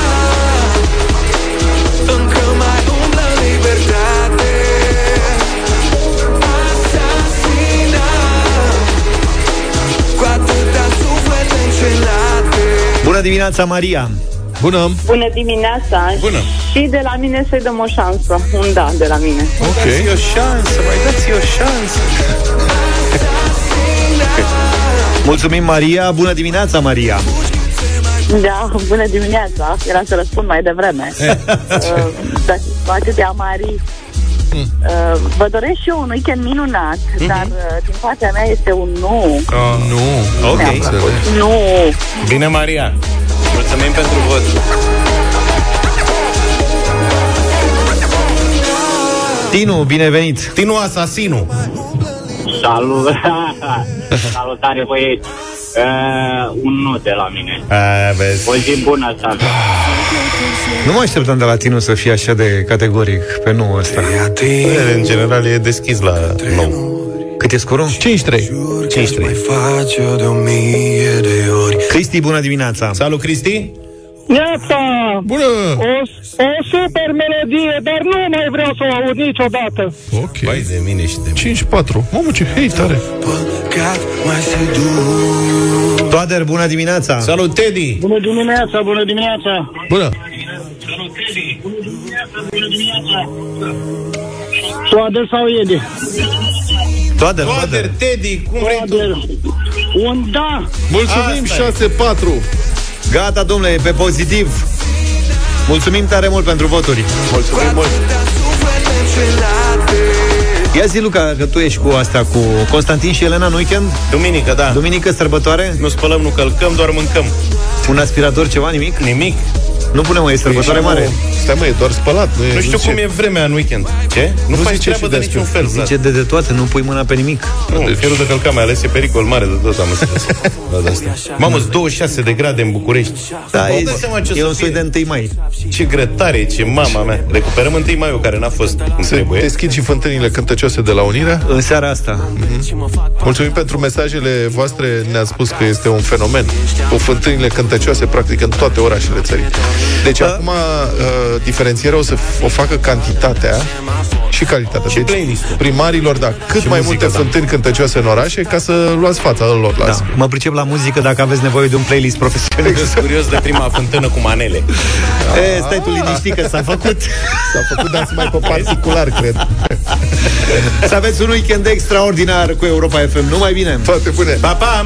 S20: Încă mai umblă în libertate Asasina Cu atâtea suflete înșelate
S2: Bună dimineața, Maria
S3: Bună
S41: Bună dimineața!
S16: Bună.
S41: Și de la mine să-i dăm o șansă. Un da de la mine.
S2: Ok
S16: Dați o șansă, mai dați o șansă
S2: Mulțumim, Maria Bună dimineața, Maria
S41: Da, bună dimineața! Era să răspund mai devreme.
S2: Eh.
S41: uh, dar cu atâtea mari Uh, vă doresc și eu un weekend minunat,
S2: Mhm.
S41: dar uh, din partea mea este un nu.
S3: Nu.
S16: Ok.
S41: Mi-a plăcut. Nu.
S16: Bine, Maria Mulțumim pentru vot
S2: Tinu, binevenit
S16: Tinu Asasinu
S42: Salut! Salutare, băieți! Uh, un nu de la mine.
S16: A, vezi.
S42: O zi bună să avem.
S2: Nu mă așteptam de la Tinu să fie așa de categoric Pe nu ăsta
S16: În general e deschis la nou
S2: Cât e scorul?
S3: 5-3
S16: 5-3
S20: face de o mie de ori
S2: Cristi, bună dimineața
S16: Salut, Cristi
S33: Neața!
S3: Bună!
S33: O, o super melodie, dar nu mai vreau să o aud niciodată.
S3: Ok
S16: Vai de mine și de
S3: 5-4 Mamă, ce hei tare
S20: Păcat mai seduc
S2: Toader, bună dimineața
S16: Salut, Teddy
S33: Bună dimineața, bună dimineața!
S3: Bună
S33: Toader sau Edi?
S2: Toader,
S16: Toader,
S2: Toader
S16: Teddy, cum vrei tu
S33: Toader. Un da!
S3: Mulțumim,
S16: Asta
S3: 6-4
S2: Gata, domnule, e pe pozitiv. Mulțumim tare mult pentru voturi.
S16: Mulțumim mult.
S20: Suflete înșelate
S2: Ia zi, Luca, că tu ești cu asta Cu Constantin și Elena în weekend?
S16: Duminică, da.
S2: Duminică, sărbătoare?
S16: Nu spălăm, nu călcăm, doar mâncăm.
S2: Un aspirator, ceva, nimic?
S16: Nimic
S2: Nu punem, o e sărbătoare mare
S3: Stai mă, e doar spălat Nu, e,
S16: Nu știu
S3: zice-
S16: cum e vremea în weekend Ce? Nu,
S3: Nu
S16: faci
S3: zice
S16: treabă
S3: și
S16: de
S3: despre-
S16: niciun fel, Vlad.
S2: Zice de de toate, nu pui mâna pe nimic
S16: Nu, fierul de călcat mai ales e pericol mare de tot am înțeles. Da, de asta. Mamă, sunt 26 de grade în București.
S2: Da,
S16: Vă
S2: e,
S16: dați seama ce o
S2: e
S16: să
S2: un soi
S16: fie?
S2: de 1 mai
S16: Ce grătare, ce mama mea. Recuperăm întâi maiul care n-a fost cum
S3: Se
S16: trebuie.
S3: deschid și fântânile cântăcioase de la Unirea
S2: În seara asta
S3: Mulțumim pentru mesajele voastre Ne-ați spus că este un fenomen Cu fântânile cântăcioase practic în toate orașele țării Deci
S2: Da.
S3: acum uh, Diferențierea o să f- o facă cantitatea Și calitatea
S16: Și
S3: Deci
S16: playlist-ul.
S3: primarilor, da Cât
S16: Și
S3: mai
S16: muzica,
S3: multe
S16: da.
S3: fântâni cântăcioase în orașe Ca să luați fața lor
S2: da. Mă pricep la muzică dacă aveți nevoie de un playlist profesionist
S16: Sunt curios de prima fântână cu manele.
S2: e, Stai tu liniștit că s-a făcut
S3: S-a făcut dați mai pe particular, cred
S2: Să aveți un weekend extraordinar cu Europa FM Numai bine
S3: Toate bune
S16: Pa, pa!